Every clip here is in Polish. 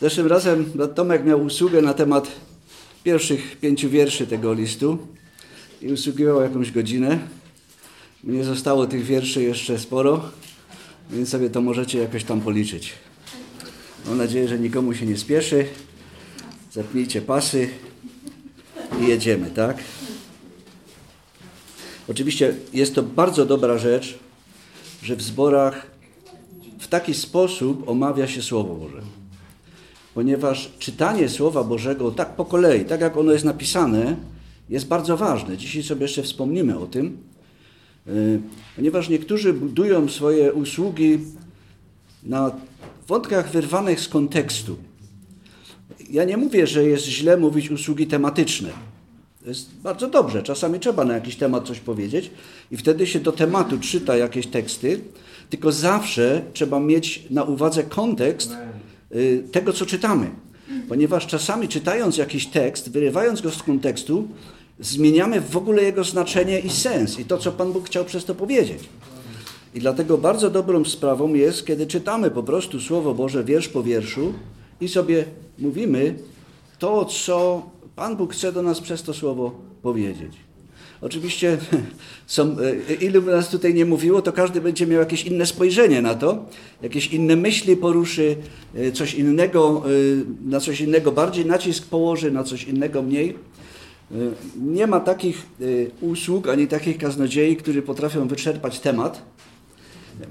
Zeszłym razem Tomek miał usługę na temat pierwszych pięciu wierszy tego listu i usługiwał jakąś godzinę. Mnie zostało tych wierszy jeszcze sporo, więc sobie to możecie jakoś tam policzyć. Mam nadzieję, że nikomu się nie spieszy. Zapnijcie pasy i jedziemy, tak? Oczywiście jest to bardzo dobra rzecz, że w zborach w taki sposób omawia się Słowo Boże. Ponieważ czytanie Słowa Bożego tak po kolei, tak jak ono jest napisane, jest bardzo ważne. Dzisiaj sobie jeszcze wspomnimy o tym, y, ponieważ niektórzy budują swoje usługi na wątkach wyrwanych z kontekstu. Ja nie mówię, że jest źle mówić usługi tematyczne. To jest bardzo dobrze. Czasami trzeba na jakiś temat coś powiedzieć i wtedy się do tematu czyta jakieś teksty, tylko zawsze trzeba mieć na uwadze kontekst tego, co czytamy. Ponieważ czasami czytając jakiś tekst, wyrywając go z kontekstu, zmieniamy w ogóle jego znaczenie i sens i to, co Pan Bóg chciał przez to powiedzieć. I dlatego bardzo dobrą sprawą jest, kiedy czytamy po prostu Słowo Boże wiersz po wierszu i sobie mówimy to, co Pan Bóg chce do nas przez to Słowo powiedzieć. Oczywiście są, e, ilu by nas tutaj nie mówiło, to każdy będzie miał jakieś inne spojrzenie na to, jakieś inne myśli poruszy, e, coś innego, e, na coś innego bardziej nacisk położy, na coś innego mniej. Nie ma takich usług ani takich kaznodziei, którzy potrafią wyczerpać temat.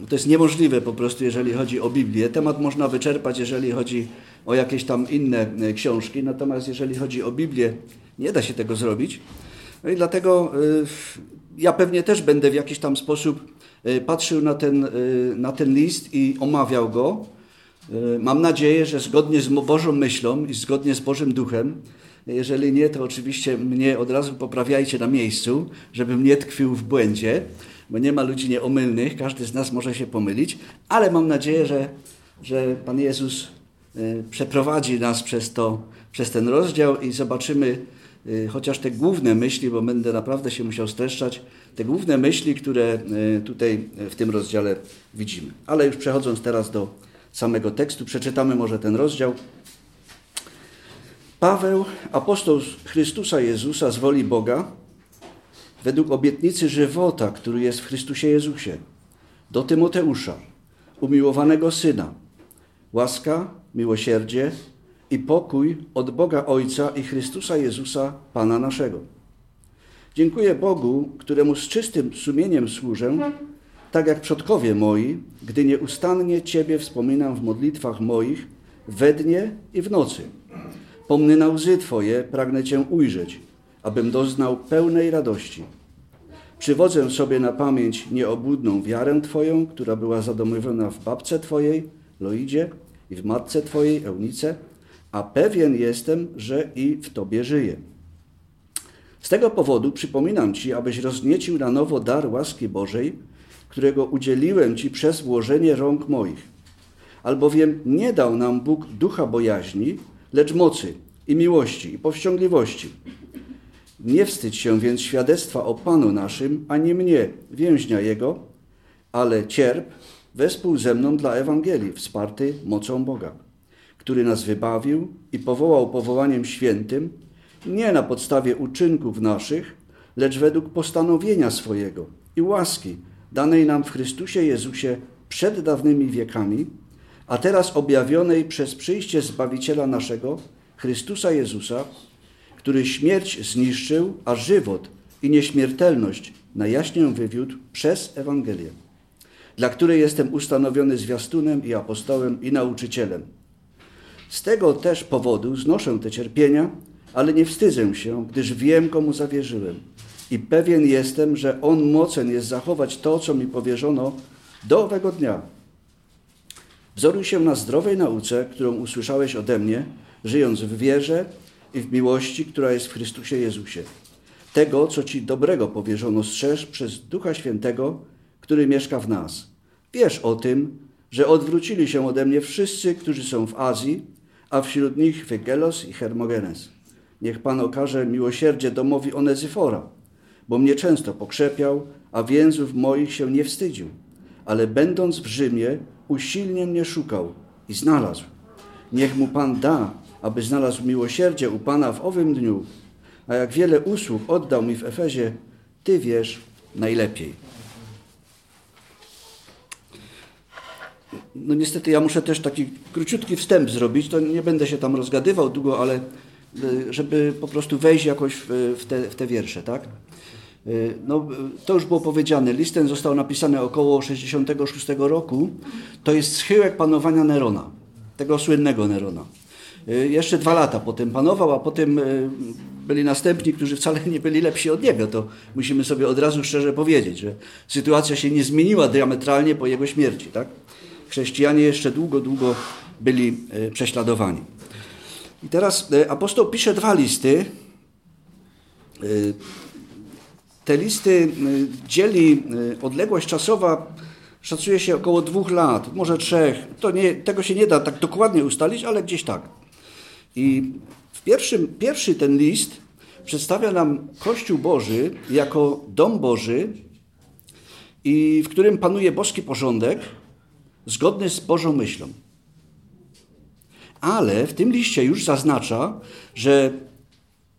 To jest niemożliwe po prostu, jeżeli chodzi o Biblię. Temat można wyczerpać, jeżeli chodzi o jakieś tam inne książki, natomiast jeżeli chodzi o Biblię, nie da się tego zrobić. No i dlatego y, ja pewnie też będę w jakiś tam sposób y, patrzył na ten, y, na ten list i omawiał go. Mam nadzieję, że zgodnie z Bożą myślą i zgodnie z Bożym Duchem. Jeżeli nie, to oczywiście mnie od razu poprawiajcie na miejscu, żebym nie tkwił w błędzie, bo nie ma ludzi nieomylnych, każdy z nas może się pomylić, ale mam nadzieję, że, że Pan Jezus przeprowadzi nas przez, to, przez ten rozdział i zobaczymy, chociaż te główne myśli, bo będę naprawdę się musiał streszczać, te główne myśli, które y, tutaj w tym rozdziale widzimy. Ale już przechodząc teraz do samego tekstu, przeczytamy może ten rozdział. Paweł, apostoł Chrystusa Jezusa z woli Boga, według obietnicy żywota, który jest w Chrystusie Jezusie, do Tymoteusza, umiłowanego syna, łaska, miłosierdzie, i pokój od Boga Ojca i Chrystusa Jezusa, Pana naszego. Dziękuję Bogu, któremu z czystym sumieniem służę, tak jak przodkowie moi, gdy nieustannie Ciebie wspominam w modlitwach moich, we dnie i w nocy. Pomny na łzy Twoje, pragnę Cię ujrzeć, abym doznał pełnej radości. Przywodzę sobie na pamięć nieobłudną wiarę Twoją, która była zadomowiona w babce Twojej, Loidzie, i w matce Twojej, Eunice, a pewien jestem, że i w Tobie żyję. Z tego powodu przypominam Ci, abyś rozniecił na nowo dar łaski Bożej, którego udzieliłem Ci przez włożenie rąk moich. Albowiem nie dał nam Bóg ducha bojaźni, lecz mocy i miłości i powściągliwości. Nie wstydź się więc świadectwa o Panu naszym, ani mnie, więźnia Jego, ale cierp wespół ze mną dla Ewangelii, wsparty mocą Boga który nas wybawił i powołał powołaniem świętym, nie na podstawie uczynków naszych, lecz według postanowienia swojego i łaski danej nam w Chrystusie Jezusie przed dawnymi wiekami, a teraz objawionej przez przyjście Zbawiciela naszego, Chrystusa Jezusa, który śmierć zniszczył, a żywot i nieśmiertelność na jaśnię wywiódł przez Ewangelię, dla której jestem ustanowiony zwiastunem i apostołem i nauczycielem z tego też powodu znoszę te cierpienia, ale nie wstydzę się, gdyż wiem, komu zawierzyłem. I pewien jestem, że On mocen jest zachować to, co mi powierzono do owego dnia. Wzoruj się na zdrowej nauce, którą usłyszałeś ode mnie, żyjąc w wierze i w miłości, która jest w Chrystusie Jezusie. Tego, co Ci dobrego powierzono, strzeż przez Ducha Świętego, który mieszka w nas. Wiesz o tym, że odwrócili się ode mnie wszyscy, którzy są w Azji, a wśród nich Wygelos i Hermogenes. Niech Pan okaże miłosierdzie domowi Onezyfora, bo mnie często pokrzepiał, a więzów moich się nie wstydził, ale będąc w Rzymie, usilnie mnie szukał i znalazł. Niech mu Pan da, aby znalazł miłosierdzie u Pana w owym dniu. A jak wiele usług oddał mi w Efezie, Ty wiesz najlepiej. No niestety ja muszę też taki króciutki wstęp zrobić, to nie będę się tam rozgadywał długo, ale y, żeby po prostu wejść jakoś w, te, w te wiersze, tak? Y, no, to już było powiedziane. List ten został napisany około 66 roku. To jest schyłek panowania Nerona, tego słynnego Nerona. Y, jeszcze dwa lata potem panował, a potem byli następni, którzy wcale nie byli lepsi od niego. To musimy sobie od razu szczerze powiedzieć, że sytuacja się nie zmieniła diametralnie po jego śmierci. Tak? Chrześcijanie jeszcze długo, długo byli e, prześladowani. I teraz e, apostoł pisze dwa listy. E, te listy dzieli odległość czasowa, szacuje się około dwóch lat, może trzech. To nie, tego się nie da tak dokładnie ustalić, ale gdzieś tak. I w pierwszym, pierwszy ten list przedstawia nam Kościół Boży jako dom Boży, i w którym panuje boski porządek, zgodny z Bożą myślą. Ale w tym liście już zaznacza, że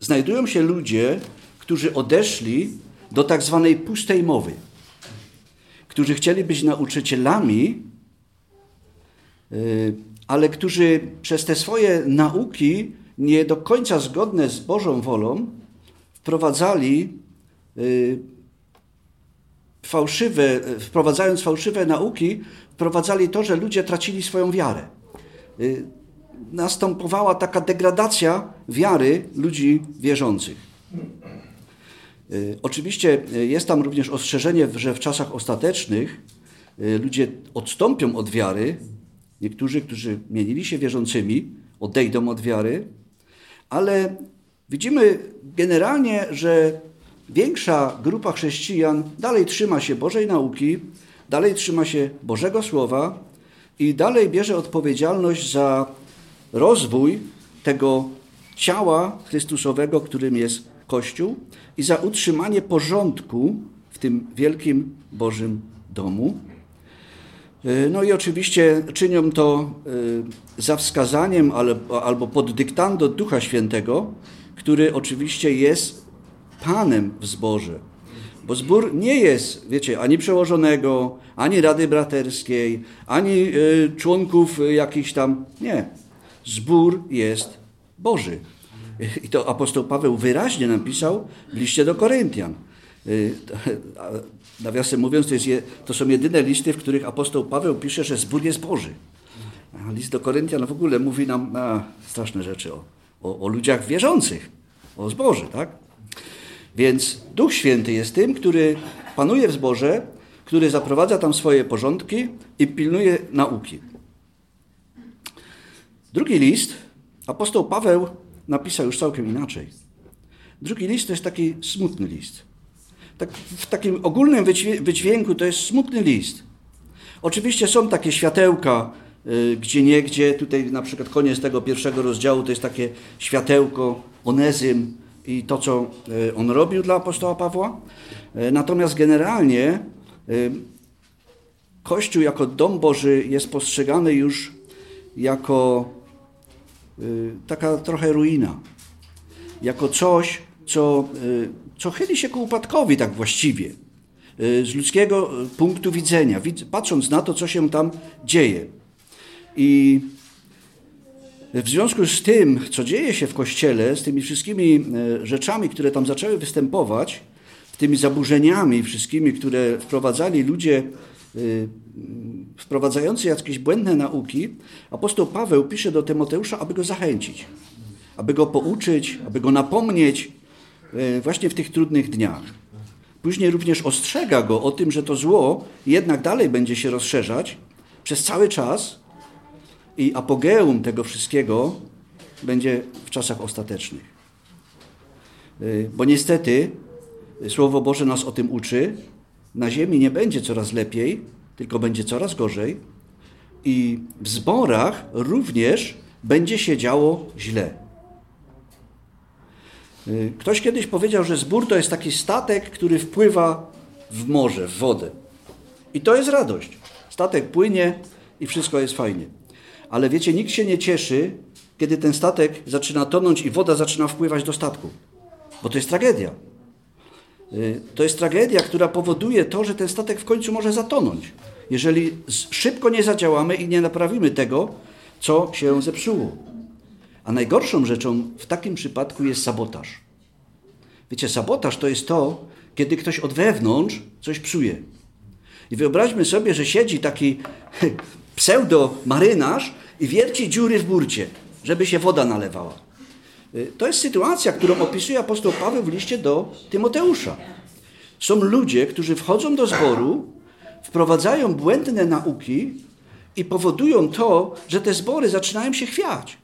znajdują się ludzie, którzy odeszli do tak zwanej pustej mowy, którzy chcieli być nauczycielami, y, ale którzy przez te swoje nauki, nie do końca zgodne z Bożą wolą, wprowadzali y, fałszywe, wprowadzając fałszywe nauki, wprowadzali to, że ludzie tracili swoją wiarę. Y, następowała taka degradacja wiary ludzi wierzących. Y, oczywiście y, jest tam również ostrzeżenie, że w czasach ostatecznych ludzie odstąpią od wiary. Niektórzy, którzy mienili się wierzącymi, odejdą od wiary, ale widzimy generalnie, że większa grupa chrześcijan dalej trzyma się Bożej nauki, dalej trzyma się Bożego Słowa i dalej bierze odpowiedzialność za rozwój tego ciała Chrystusowego, którym jest Kościół i za utrzymanie porządku w tym wielkim Bożym domu. E, no i oczywiście czynią to e, za wskazaniem albo pod dyktando Ducha Świętego, który oczywiście jest Panem w zborze. Bo zbór nie jest, wiecie, ani przełożonego, ani Rady Braterskiej, ani y, członków y, jakichś tam. Nie. Zbór jest Boży. I to apostoł Paweł wyraźnie napisał w liście do Koryntian. Y, nawiasem mówiąc, to, je, to są jedyne listy, w których apostoł Paweł pisze, że zbór jest Boży. A list do Koryntian w ogóle mówi nam a, straszne rzeczy o, o, o ludziach wierzących, o zboży, tak? Więc Duch Święty jest tym, który panuje w zborze, który zaprowadza tam swoje porządki i pilnuje nauki. Drugi list apostoł Paweł napisał już całkiem inaczej. Drugi list to jest taki smutny list. Tak, w takim ogólnym wydźwięku to jest smutny list. Oczywiście są takie światełka, y, gdzie niegdzie, tutaj na przykład koniec tego pierwszego rozdziału to jest takie światełko, onezym, i to, co e, on robił dla apostoła Pawła. E, natomiast generalnie e, Kościół jako dom Boży jest postrzegany już jako taka trochę ruina, jako coś, co, co chyli się ku upadkowi tak właściwie, z ludzkiego punktu widzenia, patrząc na to, co się tam dzieje. I w związku z tym, co dzieje się w Kościele, z tymi wszystkimi e, rzeczami, które tam zaczęły występować, tymi zaburzeniami wszystkimi, które wprowadzali ludzie e, wprowadzający jakieś błędne nauki, apostoł Paweł pisze do Tymoteusza, aby go zachęcić, aby go pouczyć, aby go napomnieć e, właśnie w tych trudnych dniach. Później również ostrzega go o tym, że to zło jednak dalej będzie się rozszerzać przez cały czas, i apogeum tego wszystkiego będzie w czasach ostatecznych. Y, bo niestety Słowo Boże nas o tym uczy. Na ziemi nie będzie coraz lepiej, tylko będzie coraz gorzej. I w zborach również będzie się działo źle. Y, ktoś kiedyś powiedział, że zbór to jest taki statek, który wpływa w morze, w wodę. I to jest radość. Statek płynie i wszystko jest fajnie. Ale wiecie, nikt się nie cieszy, kiedy ten statek zaczyna tonąć i woda zaczyna wpływać do statku. Bo to jest tragedia. Y, to jest tragedia, która powoduje to, że ten statek w końcu może zatonąć. Jeżeli szybko nie zadziałamy i nie naprawimy tego, co się zepsuło. A najgorszą rzeczą w takim przypadku jest sabotaż. Wiecie, sabotaż to jest to, kiedy ktoś od wewnątrz coś psuje. I wyobraźmy sobie, że siedzi taki pseudo-marynarz i wierci dziury w burcie, żeby się woda nalewała. Y, to jest sytuacja, którą opisuje apostoł Paweł w liście do Tymoteusza. Są ludzie, którzy wchodzą do zboru, wprowadzają błędne nauki i powodują to, że te zbory zaczynają się chwiać,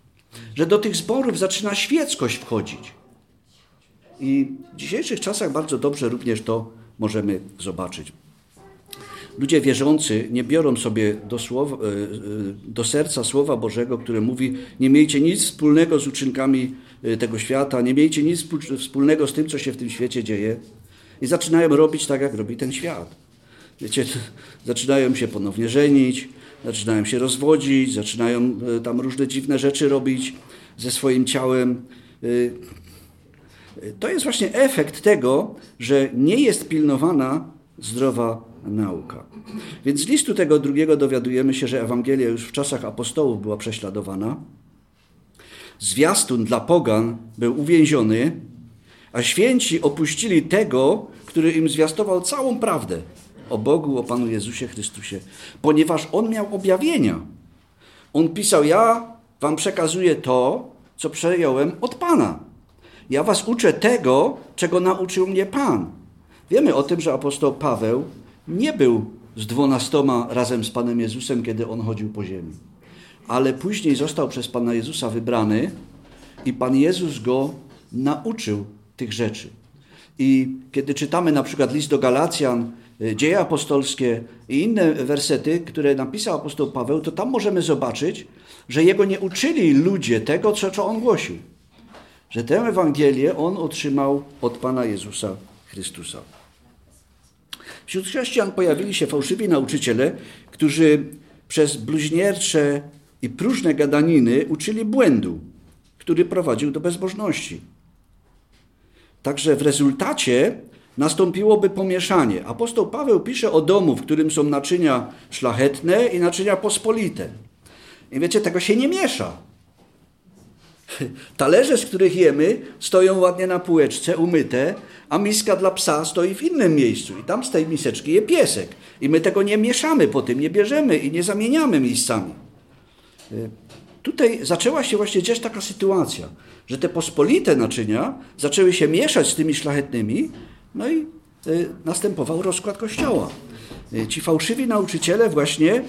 że do tych zborów zaczyna świeckość wchodzić. I w dzisiejszych czasach bardzo dobrze również to możemy zobaczyć. Ludzie wierzący nie biorą sobie do, słowa, e, e, do serca Słowa Bożego, które mówi: Nie miejcie nic wspólnego z uczynkami e, tego świata, nie miejcie nic wspólnego z tym, co się w tym świecie dzieje. I zaczynają robić tak, jak robi ten świat. Wiecie, zaczynają się ponownie żenić, zaczynają się rozwodzić, zaczynają tam różne dziwne rzeczy robić ze swoim ciałem. To jest właśnie efekt tego, że nie jest pilnowana zdrowa nauka. Więc z listu tego drugiego dowiadujemy się, że Ewangelia już w czasach apostołów była prześladowana. Zwiastun dla pogan był uwięziony, a święci opuścili tego, który im zwiastował całą prawdę o Bogu, o Panu Jezusie Chrystusie, ponieważ On miał objawienia. On pisał, ja wam przekazuję to, co przejąłem od Pana. Ja was uczę tego, czego nauczył mnie Pan. Wiemy o tym, że apostoł Paweł nie był z dwunastoma razem z Panem Jezusem, kiedy on chodził po ziemi. Ale później został przez Pana Jezusa wybrany i Pan Jezus go nauczył tych rzeczy. I kiedy czytamy na przykład list do Galacjan, y, dzieje apostolskie i inne wersety, które napisał apostoł Paweł, to tam możemy zobaczyć, że jego nie uczyli ludzie tego, co on głosił. Że tę Ewangelię on otrzymał od Pana Jezusa Chrystusa. Wśród chrześcijan pojawili się fałszywi nauczyciele, którzy przez bluźniercze i próżne gadaniny uczyli błędu, który prowadził do bezbożności. Także w rezultacie nastąpiłoby pomieszanie. Apostoł Paweł pisze o domu, w którym są naczynia szlachetne i naczynia pospolite. I wiecie, tego się nie miesza. Talerze, z których jemy, stoją ładnie na półeczce, umyte, a miska dla psa stoi w innym miejscu. I tam z tej miseczki je piesek. I my tego nie mieszamy po tym, nie bierzemy i nie zamieniamy miejscami. E, tutaj zaczęła się właśnie dziać taka sytuacja, że te pospolite naczynia zaczęły się mieszać z tymi szlachetnymi, no i e, następował rozkład kościoła. E, ci fałszywi nauczyciele właśnie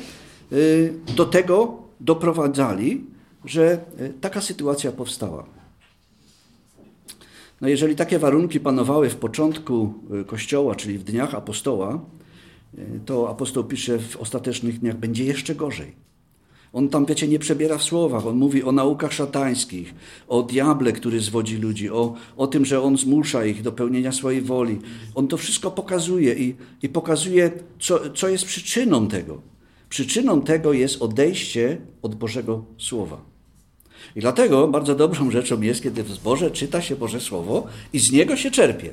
do tego doprowadzali, że taka sytuacja powstała. No jeżeli takie warunki panowały w początku y, Kościoła, czyli w dniach apostoła, y, to apostoł pisze w ostatecznych dniach będzie jeszcze gorzej. On tam, wiecie, nie przebiera w słowach. On mówi o naukach szatańskich, o diable, który zwodzi ludzi, o, o tym, że on zmusza ich do pełnienia swojej woli. On to wszystko pokazuje i, i pokazuje, co, co jest przyczyną tego. Przyczyną tego jest odejście od Bożego Słowa. I dlatego bardzo dobrą rzeczą jest, kiedy w zborze czyta się Boże Słowo i z niego się czerpie.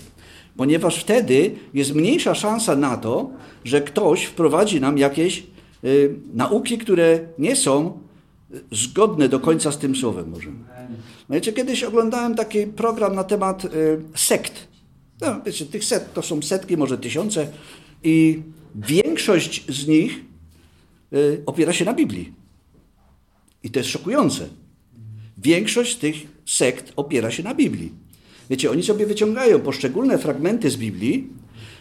Ponieważ wtedy jest mniejsza szansa na to, że ktoś wprowadzi nam jakieś y, nauki, które nie są y, zgodne do końca z tym słowem możemy. No wiecie, kiedyś oglądałem taki program na temat y, sekt. No, wiecie, tych set to są setki, może tysiące i większość z nich y, opiera się na Biblii. I to jest szokujące. Większość tych sekt opiera się na Biblii. Wiecie, oni sobie wyciągają poszczególne fragmenty z Biblii,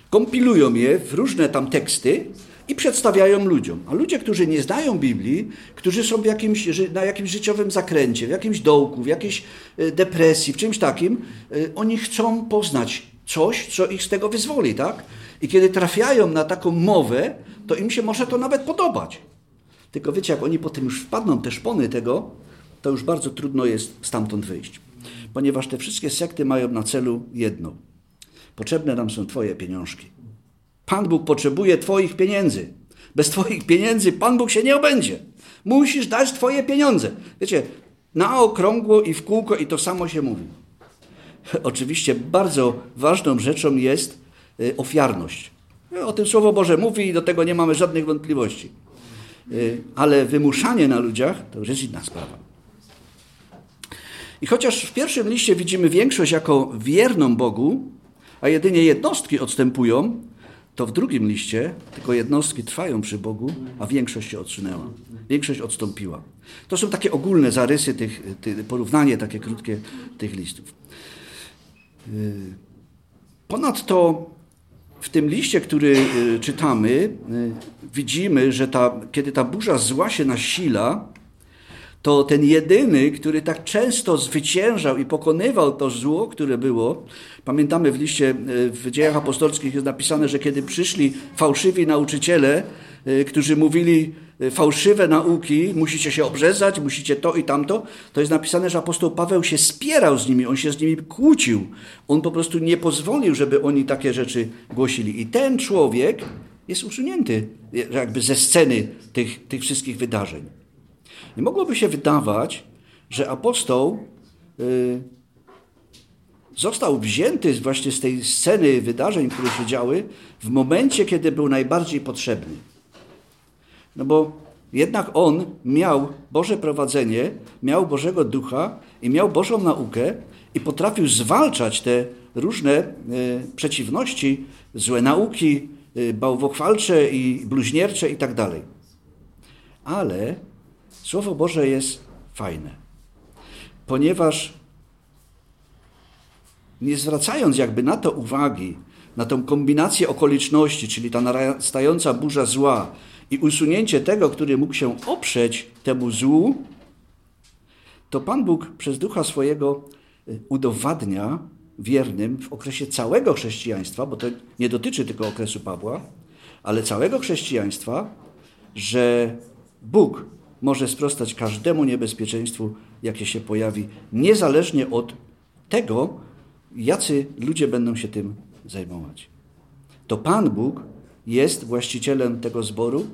kompilują je w różne tam teksty i przedstawiają ludziom. A ludzie, którzy nie znają Biblii, którzy są jakimś, na jakimś życiowym zakręcie, w jakimś dołku, w jakiejś e, depresji, w czymś takim, e, oni chcą poznać coś, co ich z tego wyzwoli, tak? I kiedy trafiają na taką mowę, to im się może to nawet podobać. Tylko wiecie, jak oni potem już wpadną te szpony tego, to już bardzo trudno jest stamtąd wyjść. Ponieważ te wszystkie sekty mają na celu jedno. Potrzebne nam są Twoje pieniążki. Pan Bóg potrzebuje Twoich pieniędzy. Bez Twoich pieniędzy Pan Bóg się nie obędzie. Musisz dać twoje pieniądze. Wiecie, na okrągło i w kółko i to samo się mówi. Oczywiście bardzo ważną rzeczą jest y, ofiarność. O tym Słowo Boże mówi i do tego nie mamy żadnych wątpliwości. Y, ale wymuszanie na ludziach to już jest inna sprawa. I chociaż w pierwszym liście widzimy większość jako wierną Bogu, a jedynie jednostki odstępują, to w drugim liście tylko jednostki trwają przy Bogu, a większość się odsunęła. Większość odstąpiła. To są takie ogólne zarysy, tych, porównanie takie krótkie tych listów. Y, ponadto w tym liście, który y, czytamy, y, widzimy, że ta, kiedy ta burza zła się nasila, to ten jedyny, który tak często zwyciężał i pokonywał to zło, które było, pamiętamy w liście, e, w dziejach apostolskich jest napisane, że kiedy przyszli fałszywi nauczyciele, e, którzy mówili e, fałszywe nauki, musicie się obrzezać, musicie to i tamto, to jest napisane, że apostoł Paweł się spierał z nimi, on się z nimi kłócił. On po prostu nie pozwolił, żeby oni takie rzeczy głosili. I ten człowiek jest usunięty jakby ze sceny tych, tych wszystkich wydarzeń. I mogłoby się wydawać, że apostoł y, został wzięty właśnie z tej sceny wydarzeń, które się działy, w momencie, kiedy był najbardziej potrzebny. No bo jednak on miał Boże prowadzenie, miał Bożego Ducha i miał Bożą naukę i potrafił zwalczać te różne y, przeciwności, złe nauki, y, bałwochwalcze i bluźniercze i tak dalej. Ale Słowo Boże jest fajne, ponieważ nie zwracając jakby na to uwagi, na tą kombinację okoliczności, czyli ta narastająca burza zła i usunięcie tego, który mógł się oprzeć temu złu, to Pan Bóg przez ducha swojego y, udowadnia wiernym w okresie całego chrześcijaństwa, bo to nie dotyczy tylko okresu Pawła, ale całego chrześcijaństwa, że Bóg może sprostać każdemu niebezpieczeństwu, jakie się pojawi, niezależnie od tego, jacy ludzie będą się tym zajmować. To Pan Bóg jest właścicielem tego zboru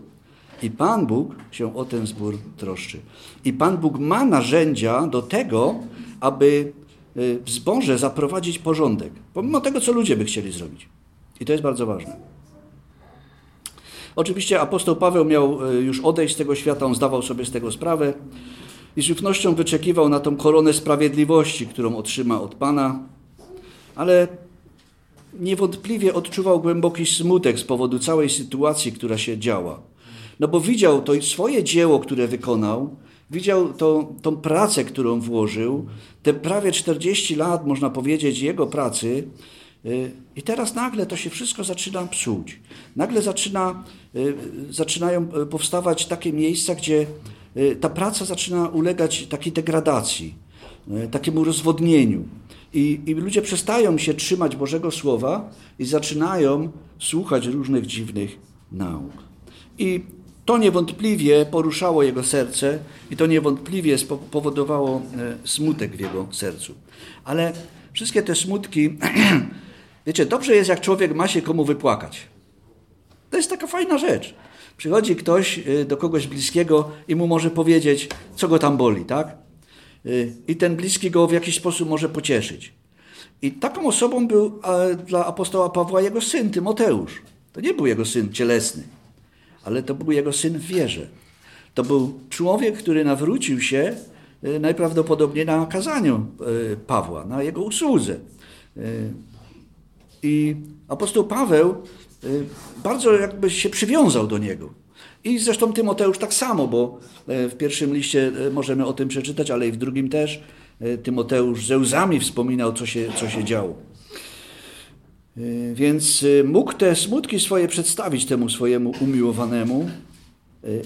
i Pan Bóg się o ten zbór troszczy. I Pan Bóg ma narzędzia do tego, aby y, w zborze zaprowadzić porządek, pomimo tego, co ludzie by chcieli zrobić. I to jest bardzo ważne. Oczywiście apostoł Paweł miał e, już odejść z tego świata, on zdawał sobie z tego sprawę i z ufnością wyczekiwał na tą koronę sprawiedliwości, którą otrzyma od Pana, ale niewątpliwie odczuwał głęboki smutek z powodu całej sytuacji, która się działa. No bo widział to swoje dzieło, które wykonał, widział to, tą pracę, którą włożył, te prawie 40 lat, można powiedzieć, jego pracy, I teraz nagle to się wszystko zaczyna psuć. Nagle zaczyna, y, zaczynają y, powstawać takie miejsca, gdzie ta praca zaczyna ulegać takiej degradacji, takiemu rozwodnieniu. I, I, ludzie przestają się trzymać Bożego Słowa i zaczynają słuchać różnych dziwnych nauk. I to niewątpliwie poruszało jego serce i to niewątpliwie spowodowało smutek w jego sercu. Ale wszystkie te smutki Wiecie, dobrze jest, jak człowiek ma się komu wypłakać. To jest taka fajna rzecz. Przychodzi ktoś y, do kogoś bliskiego i mu może powiedzieć, co go tam boli, tak? Y, I ten bliski go w jakiś sposób może pocieszyć. I taką osobą był dla apostoła Pawła jego syn Tymoteusz. To nie był jego syn cielesny, ale to był jego syn w wierze. To był człowiek, który nawrócił się y, najprawdopodobniej na kazaniu Pawła, na jego usłudze. I apostoł Paweł y, bardzo jakby się przywiązał do niego. I zresztą Tymoteusz tak samo, bo y, w pierwszym liście y, możemy o tym przeczytać, ale i w drugim też. Tymoteusz ze łzami wspominał, co się, co się działo. Więc mógł te smutki swoje przedstawić temu swojemu umiłowanemu,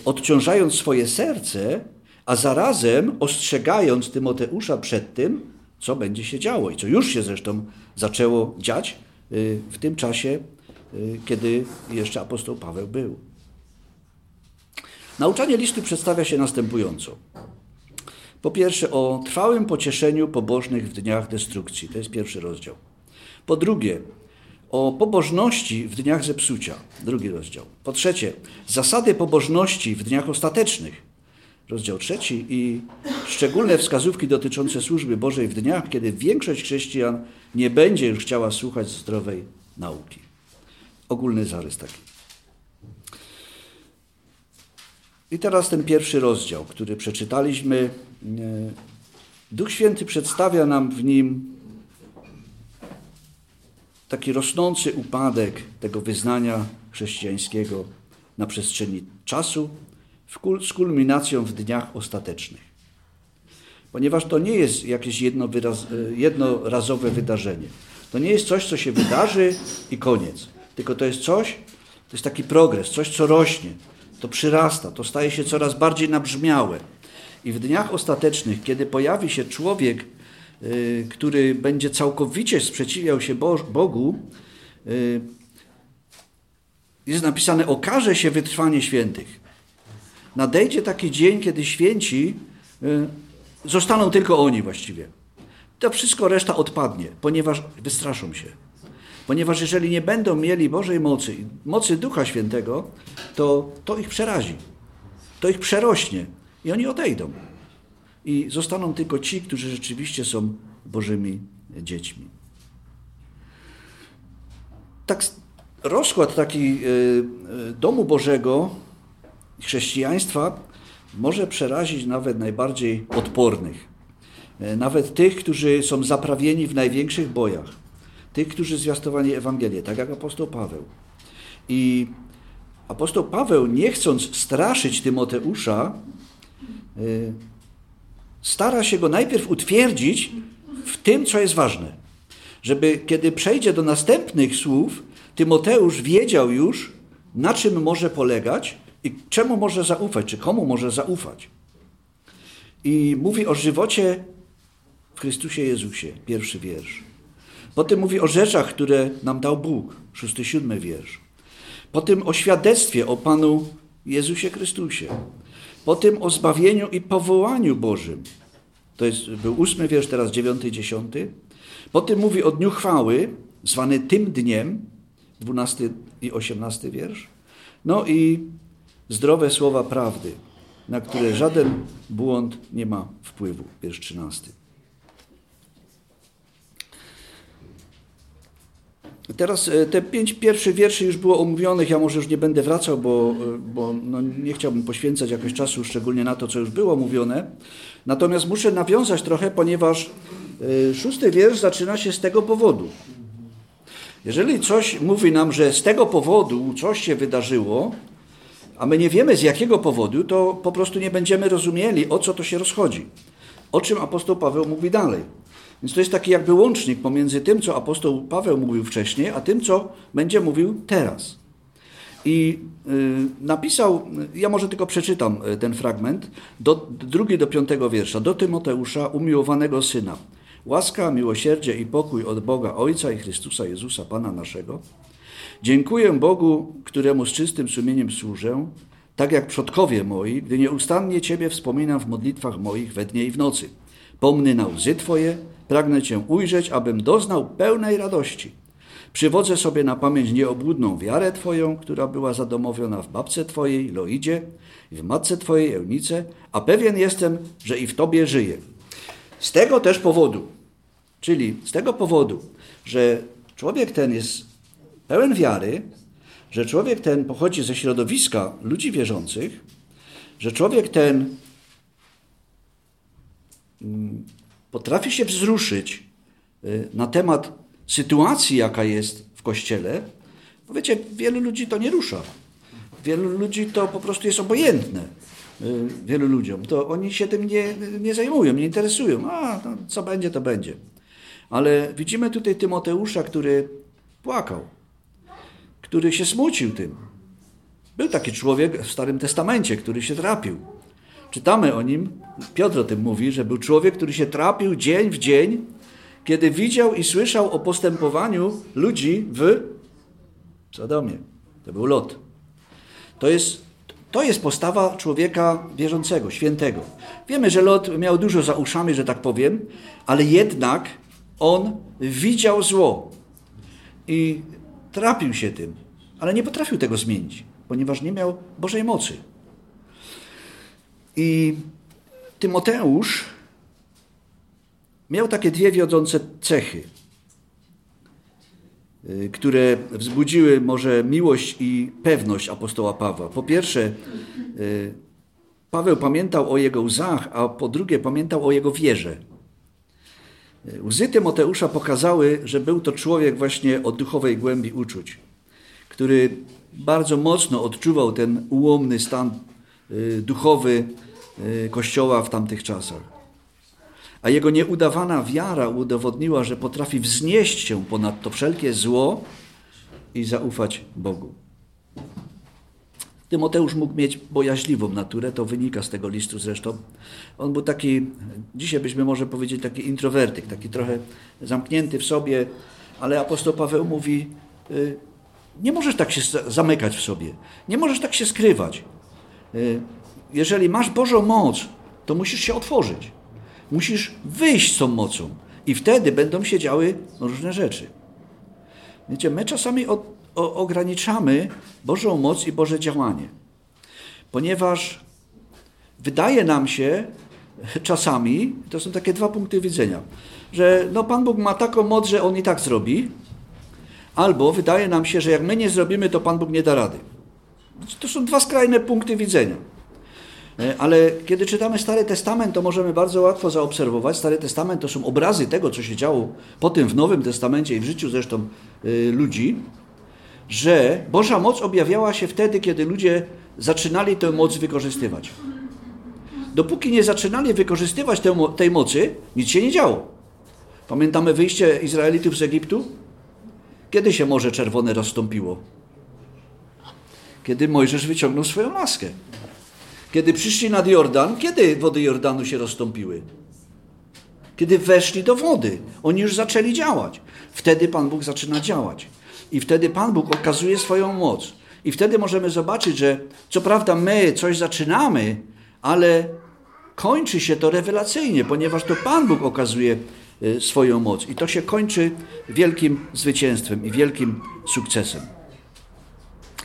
odciążając swoje serce, a zarazem ostrzegając Tymoteusza przed tym, co będzie się działo i co już się zresztą zaczęło dziać, w tym czasie, y, kiedy jeszcze apostoł Paweł był. Nauczanie listu przedstawia się następująco. Po pierwsze, o trwałym pocieszeniu pobożnych w dniach destrukcji. To jest pierwszy rozdział. Po drugie, o pobożności w dniach zepsucia. Drugi rozdział. Po trzecie, zasady pobożności w dniach ostatecznych. rozdział trzeci i szczególne wskazówki dotyczące służby Bożej w dniach, kiedy większość chrześcijan nie będzie już chciała słuchać zdrowej nauki. Ogólny zarys taki. I teraz ten pierwszy rozdział, który przeczytaliśmy. Duch Święty przedstawia nam w nim taki rosnący upadek tego wyznania chrześcijańskiego na przestrzeni czasu, z kulminacją w dniach ostatecznych. Ponieważ to nie jest jakieś jednorazowe wydarzenie. To nie jest coś, co się wydarzy i koniec. Tylko to jest coś, to jest taki progres, coś, co rośnie, to przyrasta, to staje się coraz bardziej nabrzmiałe. I w dniach ostatecznych, kiedy pojawi się człowiek, y, który będzie całkowicie sprzeciwiał się Bogu, y, jest napisane: okaże się wytrwanie świętych. Nadejdzie taki dzień, kiedy święci zostaną tylko oni właściwie. To wszystko reszta odpadnie, ponieważ wystraszą się. Ponieważ jeżeli nie będą mieli Bożej mocy, mocy Ducha Świętego, to to ich przerazi. To ich przerośnie i oni odejdą. I zostaną tylko ci, którzy rzeczywiście są Bożymi dziećmi. Tak, rozkład taki y, y, domu Bożego, chrześcijaństwa może przerazić nawet najbardziej odpornych. Y, nawet tych, którzy są zaprawieni w największych bojach tych, którzy zwiastowali Ewangelię, tak jak apostoł Paweł. I apostoł Paweł, nie chcąc straszyć Tymoteusza, y, stara się go najpierw utwierdzić w tym, co jest ważne. Żeby kiedy przejdzie do następnych słów, Tymoteusz wiedział już, na czym może polegać i czemu może zaufać, czy komu może zaufać. I mówi o żywocie w Chrystusie Jezusie, pierwszy wiersz. Potem mówi o rzeczach, które nam dał Bóg, szósty, siódmy wiersz. Potem o świadectwie o Panu Jezusie Chrystusie. Potem o zbawieniu i powołaniu Bożym. To jest, był ósmy wiersz, teraz dziewiąty, dziesiąty. Potem mówi o dniu chwały, zwany tym dniem, dwunasty i osiemnasty wiersz. No i zdrowe słowa prawdy, na które żaden błąd nie ma wpływu, wiersz trzynasty. Teraz e, te pięć pierwszych wierszy już było omówionych, ja może już nie będę wracał, bo, e, bo no nie chciałbym poświęcać jakoś czasu szczególnie na to, co już było mówione. Natomiast muszę nawiązać trochę, ponieważ e, szósty wiersz zaczyna się z tego powodu. Jeżeli coś mówi nam, że z tego powodu coś się wydarzyło, a my nie wiemy z jakiego powodu, to po prostu nie będziemy rozumieli, o co to się rozchodzi. O czym apostoł Paweł mówi dalej. Więc to jest taki jakby łącznik pomiędzy tym, co apostoł Paweł mówił wcześniej, a tym, co będzie mówił teraz. I y, napisał, ja może tylko przeczytam y, ten fragment, do, drugi do piątego wiersza, do Tymoteusza, umiłowanego syna. Łaska, miłosierdzie i pokój od Boga Ojca i Chrystusa Jezusa, Pana naszego. Dziękuję Bogu, któremu z czystym sumieniem służę, tak jak przodkowie moi, gdy nieustannie Ciebie wspominam w modlitwach moich we dnie i w nocy. Pomny na łzy Twoje, Pragnę Cię ujrzeć, abym doznał pełnej radości. Przywodzę sobie na pamięć nieobłudną wiarę Twoją, która była zadomowiona w babce Twojej, Loidzie, i w matce Twojej, Eunice, a pewien jestem, że i w Tobie żyję. Z tego też powodu, czyli z tego powodu, że człowiek ten jest pełen wiary, że człowiek ten pochodzi ze środowiska ludzi wierzących, że człowiek ten mm, potrafi się wzruszyć y, na temat sytuacji, jaka jest w kościele, bo wiecie, wielu ludzi to nie rusza. Wielu ludzi to po prostu jest obojętne. Y, wielu ludziom. To oni się tym nie, nie zajmują, nie interesują. A, no, co będzie, to będzie. Ale widzimy tutaj Tymoteusza, który płakał, który się smucił tym. Był taki człowiek w Starym Testamencie, który się trapił. Czytamy o nim, Piotr o tym mówi, że był człowiek, który się trapił dzień w dzień, kiedy widział i słyszał o postępowaniu ludzi w Sodomie. To był Lot. To jest, to jest postawa człowieka wierzącego, świętego. Wiemy, że Lot miał dużo za uszami, że tak powiem, ale jednak on widział zło i trapił się tym, ale nie potrafił tego zmienić, ponieważ nie miał Bożej mocy. I Tymoteusz miał takie dwie wiodące cechy, y, które wzbudziły może miłość i pewność apostoła Pawła. Po pierwsze, y, Paweł pamiętał o jego łzach, a po drugie pamiętał o jego wierze. Y, łzy Tymoteusza pokazały, że był to człowiek właśnie o duchowej głębi uczuć, który bardzo mocno odczuwał ten ułomny stan duchowy Kościoła w tamtych czasach a jego nieudawana wiara udowodniła, że potrafi wznieść się ponad to wszelkie zło i zaufać Bogu. Tymoteusz mógł mieć bojaźliwą naturę, to wynika z tego listu zresztą. On był taki, dzisiaj byśmy może powiedzieć, taki introwertyk, taki trochę zamknięty w sobie, ale apostoł Paweł mówi, y, nie możesz tak się zamykać w sobie, nie możesz tak się skrywać. Y, jeżeli masz Bożą moc, to musisz się otworzyć. Musisz wyjść z tą mocą i wtedy będą się działy różne rzeczy. Wiecie, my czasami o, o, ograniczamy Bożą moc i Boże działanie, ponieważ wydaje nam się czasami, to są takie dwa punkty widzenia, że no Pan Bóg ma taką moc, że On i tak zrobi, albo wydaje nam się, że jak my nie zrobimy, to Pan Bóg nie da rady. To są dwa skrajne punkty widzenia. E, ale kiedy czytamy Stary Testament, to możemy bardzo łatwo zaobserwować. Stary Testament to są obrazy tego, co się działo potem w Nowym Testamencie i w życiu zresztą y, ludzi, że Boża moc objawiała się wtedy, kiedy ludzie zaczynali tę moc wykorzystywać. Dopóki nie zaczynali wykorzystywać tej mocy, nic się nie działo. Pamiętamy wyjście Izraelitów z Egiptu? Kiedy się Morze Czerwone rozstąpiło? Kiedy Mojżesz wyciągnął swoją laskę. Kiedy przyszli nad Jordan, kiedy wody Jordanu się rozstąpiły? Kiedy weszli do wody, oni już zaczęli działać. Wtedy Pan Bóg zaczyna działać. I wtedy Pan Bóg okazuje swoją moc. I wtedy możemy zobaczyć, że co prawda my coś zaczynamy, ale kończy się to rewelacyjnie, ponieważ to Pan Bóg okazuje y, swoją moc. I to się kończy wielkim zwycięstwem i wielkim sukcesem.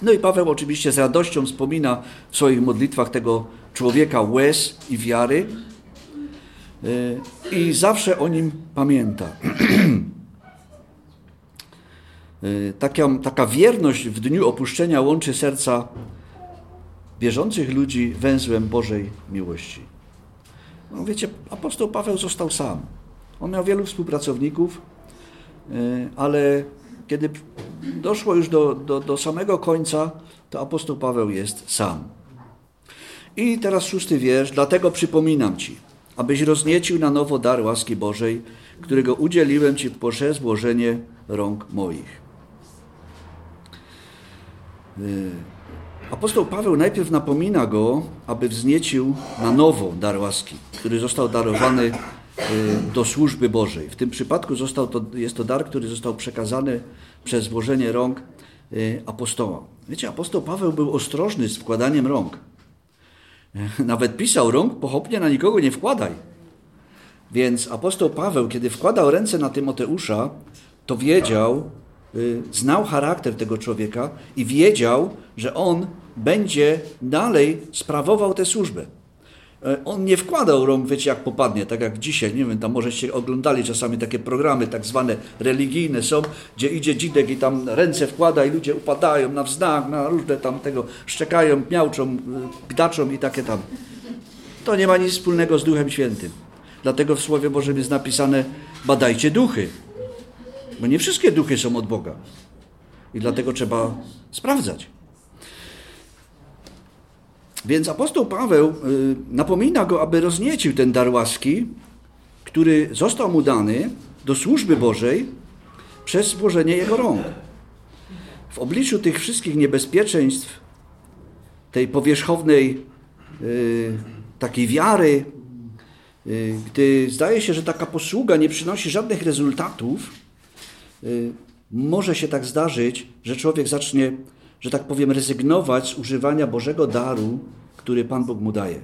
No i Paweł oczywiście z radością wspomina w swoich modlitwach tego człowieka łez i wiary y, i zawsze o nim pamięta. Y, taka, taka wierność w dniu opuszczenia łączy serca wierzących ludzi węzłem Bożej miłości. No wiecie, apostoł Paweł został sam. On miał wielu współpracowników, y, ale kiedy doszło już do, do, do samego końca, to apostoł Paweł jest sam. I teraz szósty wiersz. Dlatego przypominam Ci, abyś rozniecił na nowo dar łaski Bożej, którego udzieliłem Ci poprzez włożenie rąk moich. Y, apostoł Paweł najpierw napomina go, aby wzniecił na nowo dar łaski, który został darowany Y, do służby Bożej. W tym przypadku został to, jest to dar, który został przekazany przez włożenie rąk y, apostoła. Wiecie, apostoł Paweł był ostrożny z wkładaniem rąk. Nawet pisał rąk pochopnie na nikogo nie wkładaj. Więc apostoł Paweł, kiedy wkładał ręce na Tymoteusza, to wiedział, znał charakter tego człowieka i wiedział, że on będzie dalej sprawował tę służbę. E, on nie wkładał rąk, wiecie, jak popadnie, tak jak dzisiaj, nie wiem, tam możecie oglądali czasami takie programy tak zwane religijne są, gdzie idzie dzidek i tam ręce wkłada i ludzie upadają na wznak, na różne tam tego, szczekają, miałczą, e, gdaczą i takie tam. To nie ma nic wspólnego z Duchem Świętym. Dlatego w Słowie Bożym jest napisane, badajcie duchy, bo nie wszystkie duchy są od Boga. I dlatego trzeba sprawdzać. Więc apostoł Paweł y, napomina go, aby rozniecił ten dar łaski, który został mu dany do służby Bożej przez włożenie jego rąk. W obliczu tych wszystkich niebezpieczeństw, tej powierzchownej y, takiej wiary, y, gdy zdaje się, że taka posługa nie przynosi żadnych rezultatów, może się tak zdarzyć, że człowiek zacznie że tak powiem, rezygnować z używania Bożego daru, który Pan Bóg mu daje.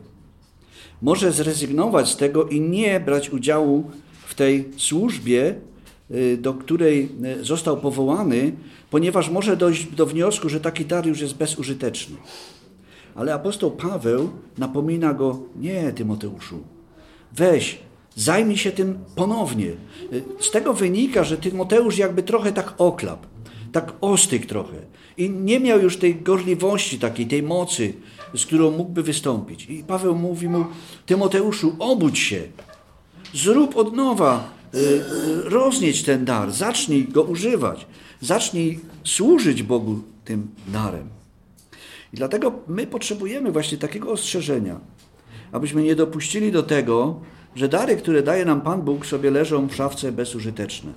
Może zrezygnować z tego i nie brać udziału w tej służbie, y, do której y, został powołany, ponieważ może dojść do wniosku, że taki dar już jest bezużyteczny. Ale apostoł Paweł napomina go: Nie, Tymoteuszu, weź, zajmij się tym ponownie. Z tego wynika, że Tymoteusz jakby trochę tak oklap, tak ostygł trochę. I nie miał już tej gorliwości takiej, tej mocy, z którą mógłby wystąpić. I Paweł mówi mu: Tymoteuszu, obudź się, zrób od nowa, y, y, roznieść ten dar, zacznij go używać, zacznij służyć Bogu tym darem. I dlatego my potrzebujemy właśnie takiego ostrzeżenia, abyśmy nie dopuścili do tego, że dary, które daje nam Pan Bóg, sobie leżą w szafce bezużyteczne.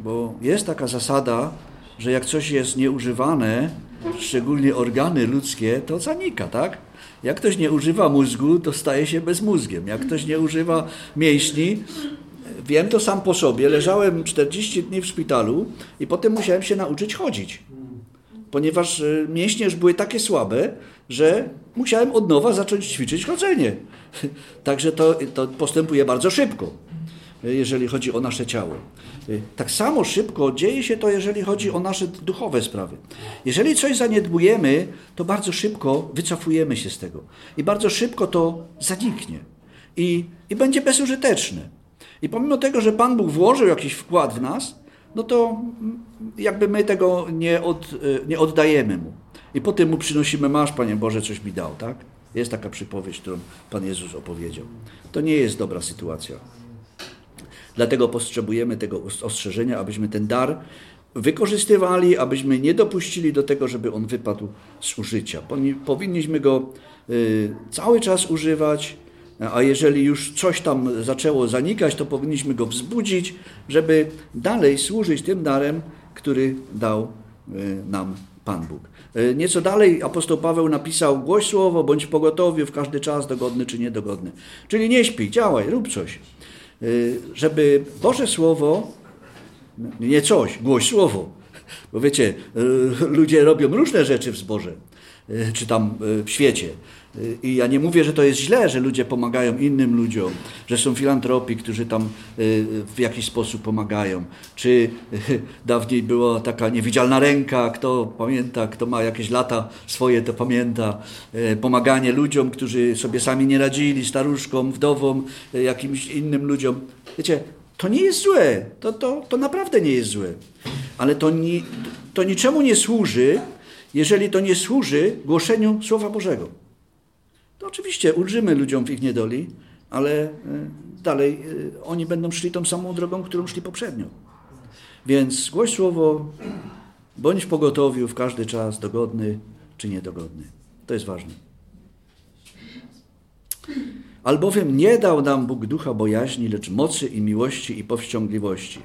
Bo jest taka zasada, że jak coś jest nieużywane, szczególnie organy ludzkie, to zanika, tak? Jak ktoś nie używa mózgu, to staje się bezmózgiem. Jak ktoś nie używa mięśni, wiem to sam po sobie, leżałem 40 dni w szpitalu i potem musiałem się nauczyć chodzić. Ponieważ e, mięśnie już były takie słabe, że musiałem od nowa zacząć ćwiczyć chodzenie. Także to, to postępuje bardzo szybko, jeżeli chodzi o nasze ciało. Tak samo szybko dzieje się to, jeżeli chodzi o nasze duchowe sprawy. Jeżeli coś zaniedbujemy, to bardzo szybko wycofujemy się z tego. I bardzo szybko to zaniknie. I, i będzie bezużyteczne. I pomimo tego, że Pan Bóg włożył jakiś wkład w nas, no to jakby my tego nie, od, nie oddajemy Mu. I potem Mu przynosimy, masz Panie Boże, coś mi dał, tak? Jest taka przypowieść, którą Pan Jezus opowiedział. To nie jest dobra sytuacja. Dlatego potrzebujemy tego ostrzeżenia, abyśmy ten dar wykorzystywali, abyśmy nie dopuścili do tego, żeby on wypadł z użycia. Powinniśmy go y, cały czas używać, a jeżeli już coś tam zaczęło zanikać, to powinniśmy go wzbudzić, żeby dalej służyć tym darem, który dał y, nam Pan Bóg. Y, nieco dalej apostoł Paweł napisał: Głoś słowo, bądź pogotowiu w każdy czas, dogodny czy niedogodny. Czyli nie śpij, działaj, rób coś. Y, żeby Boże Słowo, nie coś, głoś Słowo, bo wiecie, y, ludzie robią różne rzeczy w zborze, czy tam w świecie. I ja nie mówię, że to jest źle, że ludzie pomagają innym ludziom, że są filantropi, którzy tam w jakiś sposób pomagają. Czy dawniej była taka niewidzialna ręka, kto pamięta, kto ma jakieś lata swoje, to pamięta. Pomaganie ludziom, którzy sobie sami nie radzili, staruszkom, wdowom, jakimś innym ludziom. Wiecie, to nie jest złe. To, to, to naprawdę nie jest złe. Ale to, ni, to niczemu nie służy, jeżeli to nie służy głoszeniu Słowa Bożego oczywiście ulżymy ludziom w ich niedoli, ale e, dalej e, oni będą szli tą samą drogą, którą szli poprzednio. Więc głoś słowo, bądź w pogotowiu w każdy czas, dogodny czy niedogodny. To jest ważne. Albowiem nie dał nam Bóg ducha bojaźni, lecz mocy i miłości i powściągliwości.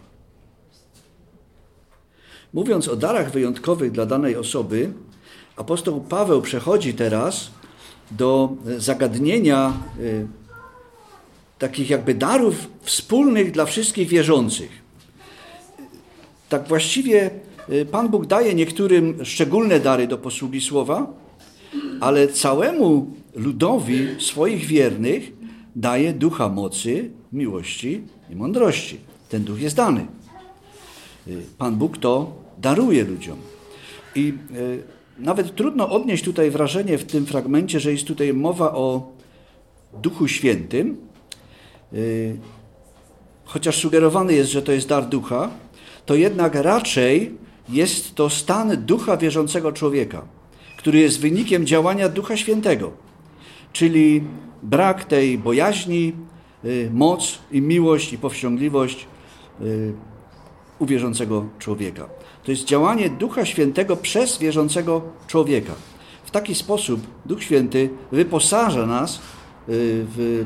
Mówiąc o darach wyjątkowych dla danej osoby, apostoł Paweł przechodzi teraz do zagadnienia y, takich jakby darów wspólnych dla wszystkich wierzących. Tak właściwie y, Pan Bóg daje niektórym szczególne dary do posługi słowa, ale całemu ludowi swoich wiernych daje ducha mocy, miłości i mądrości. Ten duch jest dany. Y, Pan Bóg to daruje ludziom. I nawet trudno odnieść tutaj wrażenie w tym fragmencie, że jest tutaj mowa o Duchu Świętym, y, chociaż sugerowany jest, że to jest dar ducha, to jednak raczej jest to stan ducha wierzącego człowieka, który jest wynikiem działania Ducha Świętego, czyli brak tej bojaźni, y, moc i miłość i powściągliwość y, u wierzącego człowieka. To jest działanie Ducha Świętego przez wierzącego człowieka. W taki sposób Duch Święty wyposaża nas y, w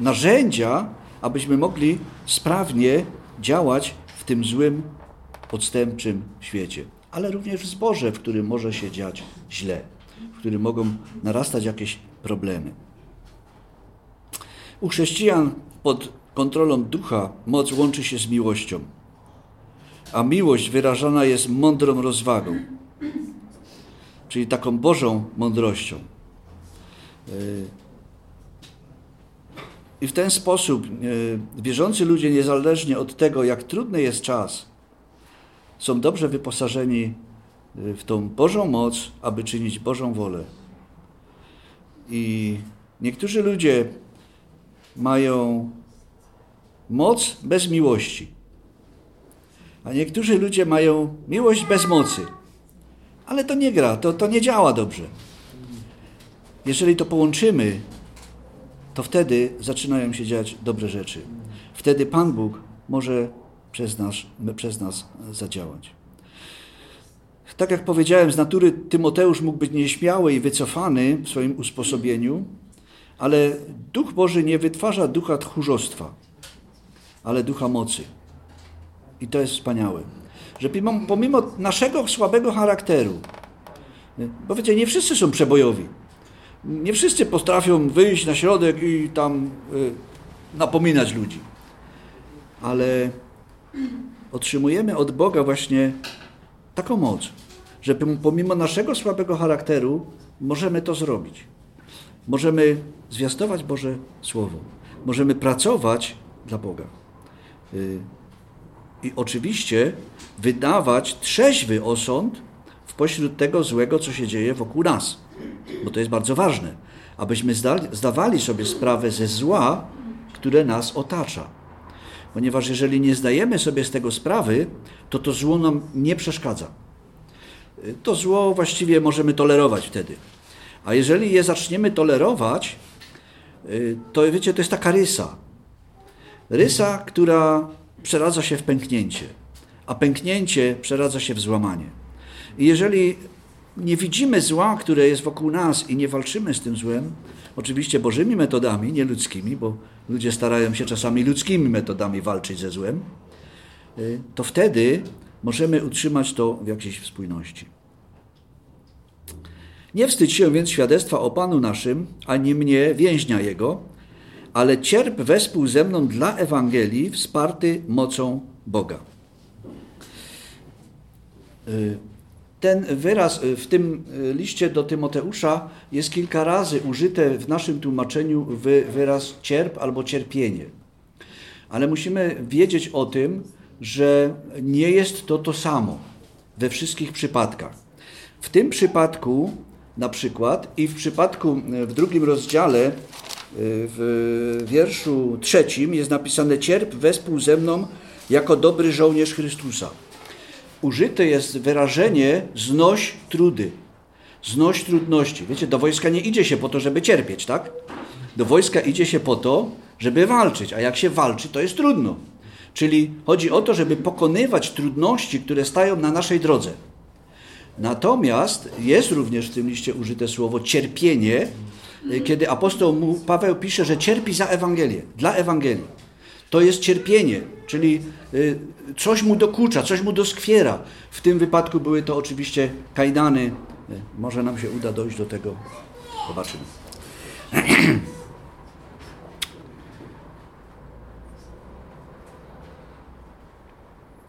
narzędzia, abyśmy mogli sprawnie działać w tym złym, odstępczym świecie, ale również w zborze, w którym może się dziać źle, w którym mogą narastać jakieś problemy. U chrześcijan pod kontrolą ducha moc łączy się z miłością a miłość wyrażana jest mądrą rozwagą, czyli taką Bożą mądrością. Y, I w ten sposób y, wierzący ludzie, niezależnie od tego, jak trudny jest czas, są dobrze wyposażeni y, w tą Bożą moc, aby czynić Bożą wolę. I niektórzy ludzie mają moc bez miłości, a niektórzy ludzie mają miłość bez mocy. Ale to nie gra, to, to nie działa dobrze. Jeżeli to połączymy, to wtedy zaczynają się dziać dobre rzeczy. Wtedy Pan Bóg może przez nas, przez nas zadziałać. Tak jak powiedziałem, z natury Tymoteusz mógł być nieśmiały i wycofany w swoim usposobieniu, ale Duch Boży nie wytwarza ducha tchórzostwa, ale ducha mocy. I to jest wspaniałe. Że pomimo, pomimo naszego słabego charakteru, bo wiecie, nie wszyscy są przebojowi. Nie wszyscy potrafią wyjść na środek i tam y, napominać ludzi. Ale otrzymujemy od Boga właśnie taką moc, że pomimo naszego słabego charakteru możemy to zrobić. Możemy zwiastować Boże Słowo. Możemy pracować dla Boga. Y, I oczywiście wydawać trzeźwy osąd w pośród tego złego, co się dzieje wokół nas. Bo to jest bardzo ważne, abyśmy zdawali sobie sprawę ze zła, które nas otacza. Ponieważ jeżeli nie zdajemy sobie z tego sprawy, to to zło nam nie przeszkadza. To zło właściwie możemy tolerować wtedy. A jeżeli je zaczniemy tolerować, y, to wiecie, to jest taka rysa. Rysa, która przeradza się w pęknięcie, a pęknięcie przeradza się w złamanie. I jeżeli nie widzimy zła, które jest wokół nas i nie walczymy z tym złem, oczywiście Bożymi metodami, nie ludzkimi, bo ludzie starają się czasami ludzkimi metodami walczyć ze złem, y, to wtedy możemy utrzymać to w jakiejś spójności. Nie wstydź się więc świadectwa o Panu naszym, ani mnie, więźnia Jego, ale cierp wespół ze mną dla Ewangelii, wsparty mocą Boga. Y, ten wyraz y, w tym y, liście do Tymoteusza jest kilka razy użyte w naszym tłumaczeniu wyraz cierp albo cierpienie. Ale musimy wiedzieć o tym, że nie jest to to samo we wszystkich przypadkach. W tym przypadku na przykład i w przypadku w drugim rozdziale w wierszu trzecim jest napisane cierp wespół ze mną jako dobry żołnierz Chrystusa użyte jest wyrażenie znoś trudy, znoś trudności. Wiecie, do wojska nie idzie się po to, żeby cierpieć, tak? Do wojska idzie się po to, żeby walczyć, a jak się walczy, to jest trudno. Czyli chodzi o to, żeby pokonywać trudności, które stają na naszej drodze. Natomiast jest również w tym liście użyte słowo cierpienie, kiedy apostoł Paweł pisze, że cierpi za Ewangelię, dla Ewangelii. To jest cierpienie, czyli y, coś mu dokucza, coś mu doskwiera. W tym wypadku były to oczywiście kajdany. Y, może nam się uda dojść do tego. Zobaczymy.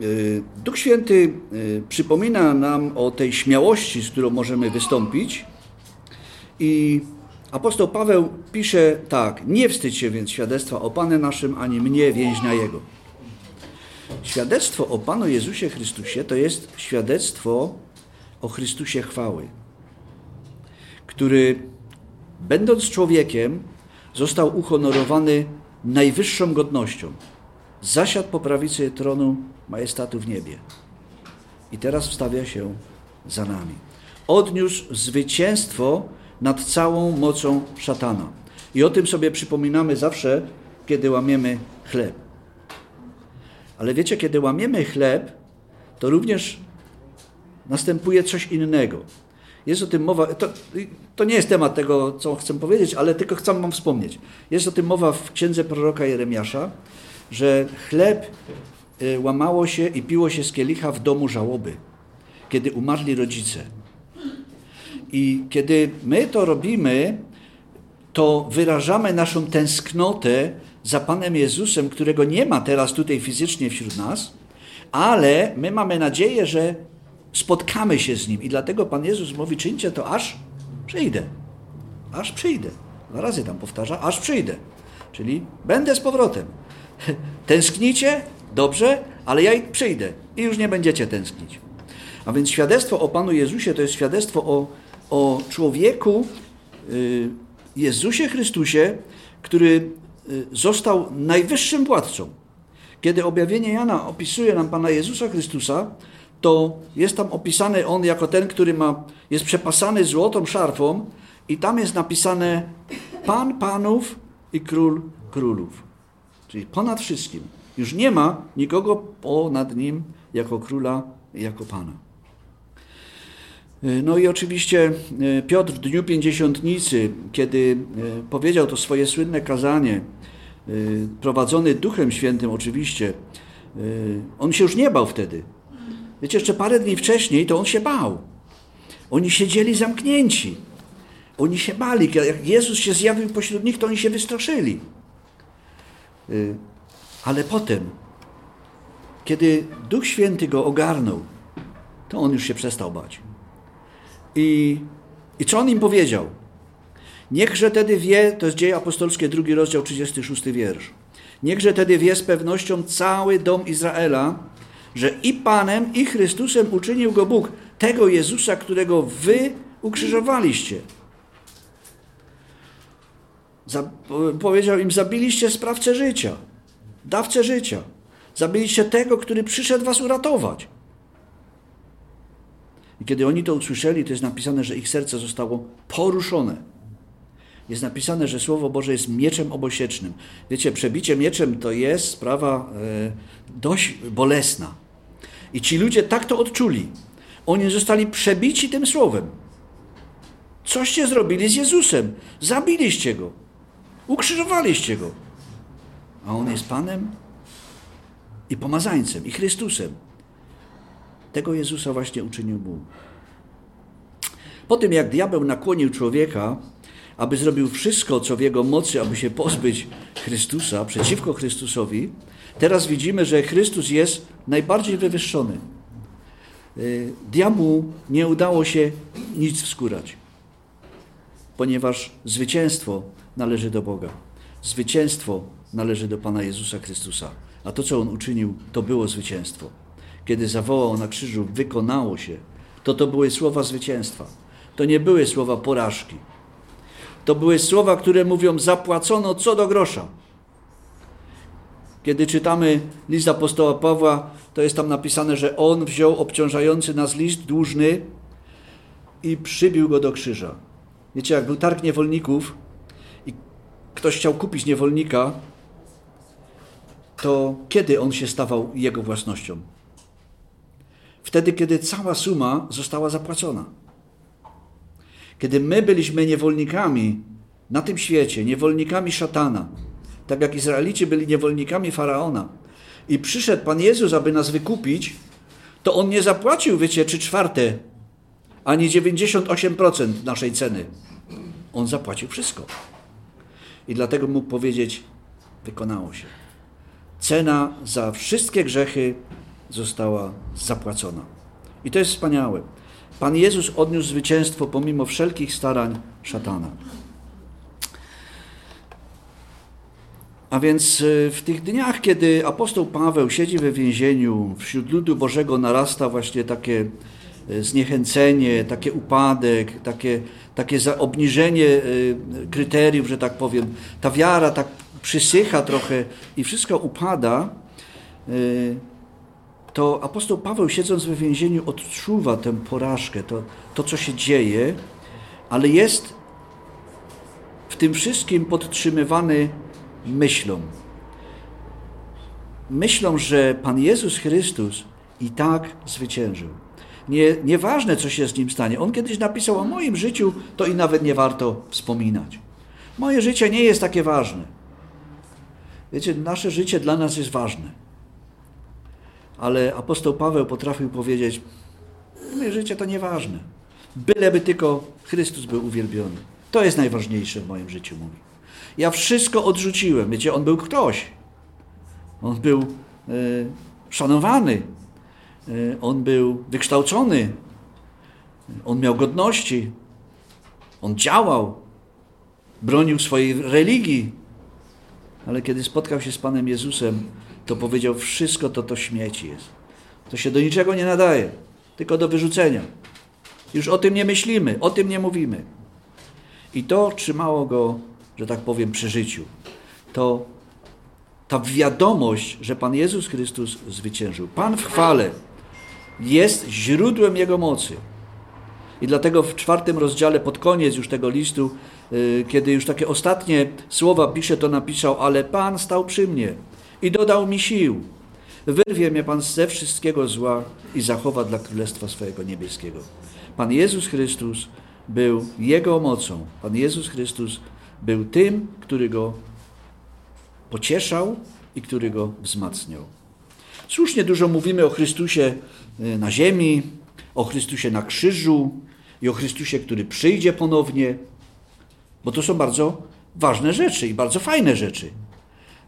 Y, Duch Święty przypomina nam o tej śmiałości, z którą możemy wystąpić i Apostoł Paweł pisze tak: Nie wstydź się więc świadectwa o Panu naszym, ani mnie, więźnia Jego. Świadectwo o Panu Jezusie Chrystusie to jest świadectwo o Chrystusie chwały, który, będąc człowiekiem, został uhonorowany najwyższą godnością. Zasiadł po prawicy tronu majestatu w niebie. I teraz wstawia się za nami. Odniósł zwycięstwo nad całą mocą szatana. I o tym sobie przypominamy zawsze, kiedy łamiemy chleb. Ale wiecie, kiedy łamiemy chleb, to również następuje coś innego. Jest o tym mowa, to, to nie jest temat tego, co chcę powiedzieć, ale tylko chcę Wam wspomnieć. Jest o tym mowa w księdze proroka Jeremiasza, że chleb y, łamało się i piło się z kielicha w domu żałoby, kiedy umarli rodzice. I kiedy my to robimy, to wyrażamy naszą tęsknotę za Panem Jezusem, którego nie ma teraz tutaj fizycznie wśród nas, ale my mamy nadzieję, że spotkamy się z Nim. I dlatego Pan Jezus mówi, czyńcie to aż przyjdę. Aż przyjdę. Dwa razy tam powtarza, aż przyjdę. Czyli będę z powrotem. Tęsknicie? Dobrze, ale ja przyjdę i już nie będziecie tęsknić. A więc świadectwo o Panu Jezusie to jest świadectwo o, o człowieku, y, Jezusie Chrystusie, który y, został najwyższym władcą. Kiedy objawienie Jana opisuje nam Pana Jezusa Chrystusa, to jest tam opisany on jako ten, który ma, jest przepasany złotą szarfą i tam jest napisane Pan Panów i Król Królów. Czyli ponad wszystkim. Już nie ma nikogo ponad nim jako króla, jako pana. No i oczywiście e, Piotr w dniu pięćdziesiątnicy, kiedy e, powiedział to swoje słynne kazanie, e, prowadzony Duchem Świętym oczywiście, on się już nie bał wtedy. Wiecie, jeszcze parę dni wcześniej to on się bał. Oni siedzieli zamknięci. Oni się bali. Jak Jezus się zjawił pośród nich, to oni się wystraszyli. Ale potem, kiedy Duch Święty go ogarnął, to on już się przestał bać. I, i co on im powiedział? Niechże tedy wie, to jest dzieje apostolskie, drugi rozdział, 36 wiersz. Niechże tedy wie z pewnością cały dom Izraela, że i Panem, i Chrystusem uczynił go Bóg, tego Jezusa, którego wy ukrzyżowaliście. Za, powiedział im, zabiliście sprawcę życia dawcę życia. Zabiliście tego, który przyszedł was uratować. I kiedy oni to usłyszeli, to jest napisane, że ich serce zostało poruszone. Jest napisane, że Słowo Boże jest mieczem obosiecznym. Wiecie, przebicie mieczem to jest sprawa e, dość bolesna. I ci ludzie tak to odczuli. Oni zostali przebici tym słowem. Coście zrobili z Jezusem? Zabiliście go. Ukrzyżowaliście go a On jest Panem i pomazańcem, i Chrystusem. Tego Jezusa właśnie uczynił Bóg. Po tym, jak diabeł nakłonił człowieka, aby zrobił wszystko, co w jego mocy, aby się pozbyć Chrystusa, przeciwko Chrystusowi, teraz widzimy, że Chrystus jest najbardziej wywyższony. Y, diabłu nie udało się nic wskórać, ponieważ zwycięstwo należy do Boga. Zwycięstwo należy do Pana Jezusa Chrystusa. A to, co On uczynił, to było zwycięstwo. Kiedy zawołał na krzyżu, wykonało się, to to były słowa zwycięstwa. To nie były słowa porażki. To były słowa, które mówią, zapłacono co do grosza. Kiedy czytamy list apostoła Pawła, to jest tam napisane, że on wziął obciążający nas list dłużny i przybił go do krzyża. Wiecie, jak był targ niewolników i ktoś chciał kupić niewolnika, to kiedy on się stawał jego własnością? Wtedy, kiedy cała suma została zapłacona. Kiedy my byliśmy niewolnikami na tym świecie, niewolnikami szatana, tak jak Izraelici byli niewolnikami faraona, i przyszedł Pan Jezus, aby nas wykupić, to on nie zapłacił, wiecie, czy czwarte, ani 98% naszej ceny. On zapłacił wszystko. I dlatego mógł powiedzieć: Wykonało się. Cena za wszystkie grzechy została zapłacona. I to jest wspaniałe. Pan Jezus odniósł zwycięstwo pomimo wszelkich starań szatana. A więc e, w tych dniach, kiedy apostoł Paweł siedzi we więzieniu, wśród ludu Bożego narasta właśnie takie e, zniechęcenie, taki upadek, takie, takie obniżenie e, kryteriów, że tak powiem. Ta wiara tak przysycha trochę i wszystko upada, to apostoł Paweł, siedząc we więzieniu, odczuwa tę porażkę, to, to co się dzieje, ale jest w tym wszystkim podtrzymywany myślą. Myślą, że Pan Jezus Chrystus i tak zwyciężył. Nie, nieważne, co się z nim stanie. On kiedyś napisał o moim życiu, to i nawet nie warto wspominać. Moje życie nie jest takie ważne. Wiecie, nasze życie dla nas jest ważne. Ale apostoł Paweł potrafił powiedzieć: Moje życie to nieważne. Byleby tylko Chrystus był uwielbiony. To jest najważniejsze w moim życiu, mówi. Ja wszystko odrzuciłem. Wiecie, on był ktoś. On był e, szanowany. E, on był wykształcony. On miał godności. On działał. Bronił swojej religii ale kiedy spotkał się z Panem Jezusem, to powiedział: Wszystko to to śmieci jest. To się do niczego nie nadaje. tylko do wyrzucenia. Już o tym nie myślimy, o tym nie mówimy. I to trzymało go, że tak powiem, przy życiu. To ta wiadomość, że Pan Jezus Chrystus zwyciężył. Pan w chwale jest źródłem Jego mocy. I dlatego w czwartym rozdziale, pod koniec już tego listu, y, kiedy już takie ostatnie słowa pisze, to napisał, ale Pan stał przy mnie i dodał mi sił. Wyrwie mnie Pan ze wszystkiego zła i zachowa dla Królestwa swojego niebieskiego. Pan Jezus Chrystus był Jego mocą. Pan Jezus Chrystus był tym, który Go pocieszał i który Go wzmacniał. Słusznie dużo mówimy o Chrystusie y, na ziemi, o Chrystusie na krzyżu i o Chrystusie, który przyjdzie ponownie, bo to są bardzo ważne rzeczy i bardzo fajne rzeczy.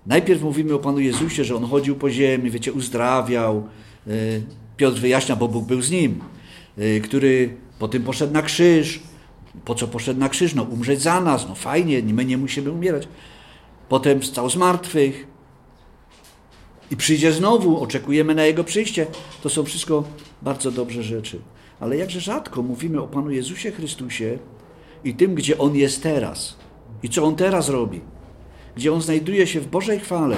Najpierw mówimy o Panu Jezusie, że On chodził po ziemi, wiecie, uzdrawiał. Y, Piotr wyjaśnia, bo Bóg był z Nim, y, który potem poszedł na krzyż. Po co poszedł na krzyż? No umrzeć za nas, no fajnie, my nie musimy umierać. Potem wstał z martwych i przyjdzie znowu, oczekujemy na Jego przyjście. To są wszystko bardzo dobrze rzeczy. Ale jakże rzadko mówimy o Panu Jezusie Chrystusie i tym, gdzie On jest teraz i co On teraz robi gdzie on znajduje się w Bożej chwale.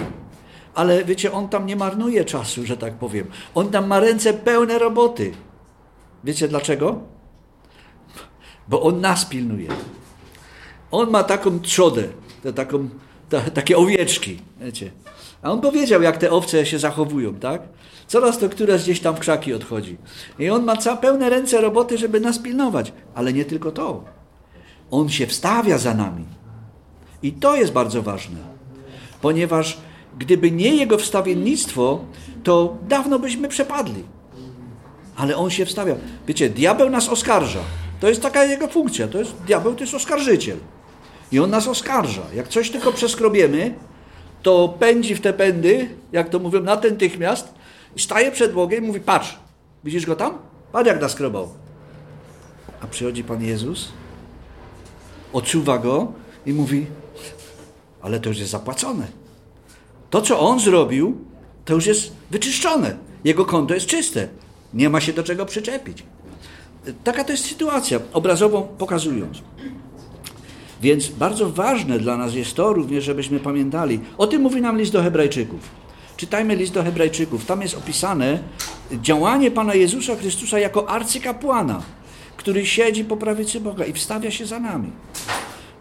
Ale wiecie, on tam nie marnuje czasu, że tak powiem. On tam ma ręce pełne roboty. Wiecie dlaczego? Bo on nas pilnuje. On ma taką trzodę, taką, ta, takie owieczki, wiecie. A on powiedział, jak te owce się zachowują, tak? Coraz to któraś gdzieś tam w krzaki odchodzi. I on ma całe pełne ręce roboty, żeby nas pilnować. Ale nie tylko to. On się wstawia za nami. I to jest bardzo ważne, ponieważ gdyby nie jego wstawiennictwo, to dawno byśmy przepadli. Ale on się wstawia. Wiecie, diabeł nas oskarża. To jest taka jego funkcja. To jest, diabeł to jest oskarżyciel. I on nas oskarża. Jak coś tylko przeskrobiemy, to pędzi w te pędy, jak to mówią, natychmiast, staje przed Bogiem i mówi, patrz, widzisz go tam? Patrz jak naskrobał. A przychodzi Pan Jezus, odczuwa go i mówi, ale to już jest zapłacone. To, co on zrobił, to już jest wyczyszczone. Jego konto jest czyste. Nie ma się do czego przyczepić. Taka to jest sytuacja, obrazową pokazując. Więc bardzo ważne dla nas jest to również, żebyśmy pamiętali. O tym mówi nam list do Hebrajczyków. Czytajmy list do Hebrajczyków. Tam jest opisane działanie Pana Jezusa Chrystusa jako arcykapłana, który siedzi po prawicy Boga i wstawia się za nami.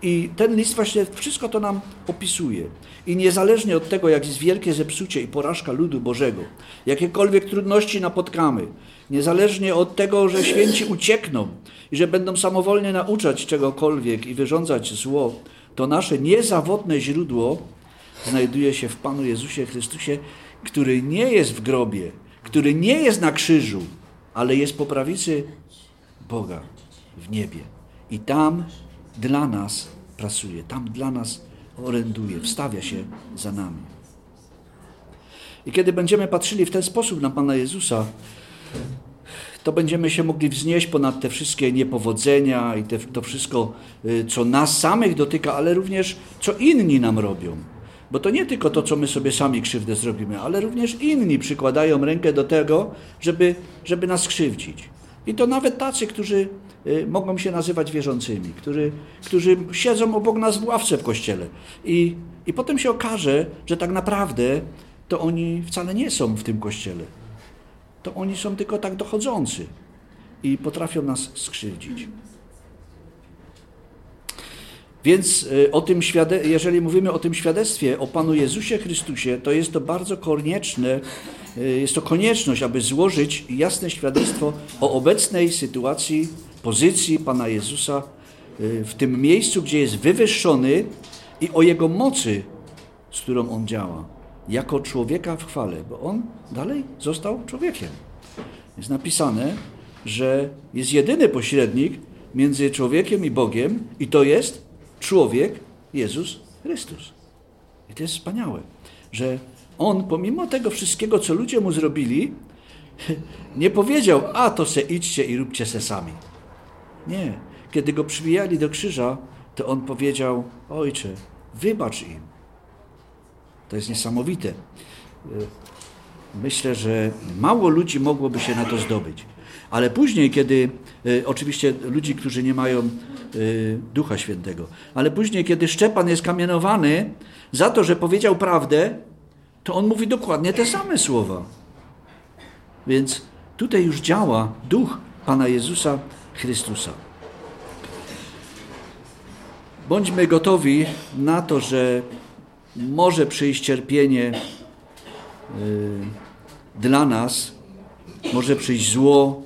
I ten list właśnie wszystko to nam opisuje. I niezależnie od tego, jak jest wielkie zepsucie i porażka ludu Bożego, jakiekolwiek trudności napotkamy, niezależnie od tego, że święci uciekną i że będą samowolnie nauczać czegokolwiek i wyrządzać zło, to nasze niezawodne źródło znajduje się w Panu Jezusie Chrystusie, który nie jest w grobie, który nie jest na krzyżu, ale jest po prawicy Boga w niebie. I tam dla nas pracuje, tam dla nas oręduje, wstawia się za nami. I kiedy będziemy patrzyli w ten sposób na Pana Jezusa, to będziemy się mogli wznieść ponad te wszystkie niepowodzenia i te, to wszystko, y, co nas samych dotyka, ale również co inni nam robią. Bo to nie tylko to, co my sobie sami krzywdę zrobimy, ale również inni przykładają rękę do tego, żeby, żeby nas krzywdzić. I to nawet tacy, którzy mogą się nazywać wierzącymi, którzy, którzy siedzą obok nas w ławce w kościele. I, I potem się okaże, że tak naprawdę to oni wcale nie są w tym kościele. To oni są tylko tak dochodzący i potrafią nas skrzywdzić. Więc y, o tym jeżeli mówimy o tym świadectwie o Panu Jezusie Chrystusie, to jest to bardzo konieczne, y, jest to konieczność, aby złożyć jasne świadectwo o obecnej sytuacji, pozycji Pana Jezusa y, w tym miejscu, gdzie jest wywyższony i o Jego mocy, z którą On działa, jako człowieka w chwale, bo On dalej został człowiekiem. Jest napisane, że jest jedyny pośrednik między człowiekiem i Bogiem i to jest człowiek Jezus Chrystus. I to jest wspaniałe, że on pomimo tego wszystkiego, co ludzie mu zrobili, nie powiedział, a to se idźcie i róbcie se sami. Nie. Kiedy go przybijali do krzyża, to on powiedział, ojcze, wybacz im. To jest niesamowite. myślę, że mało ludzi mogłoby się na to zdobyć. Ale później, kiedy, y, oczywiście ludzi, którzy nie mają y, Ducha Świętego, ale później, kiedy Szczepan jest kamienowany za to, że powiedział prawdę, to on mówi dokładnie te same słowa. Więc tutaj już działa Duch Pana Jezusa Chrystusa. Bądźmy gotowi na to, że może przyjść cierpienie y, dla nas, może przyjść zło,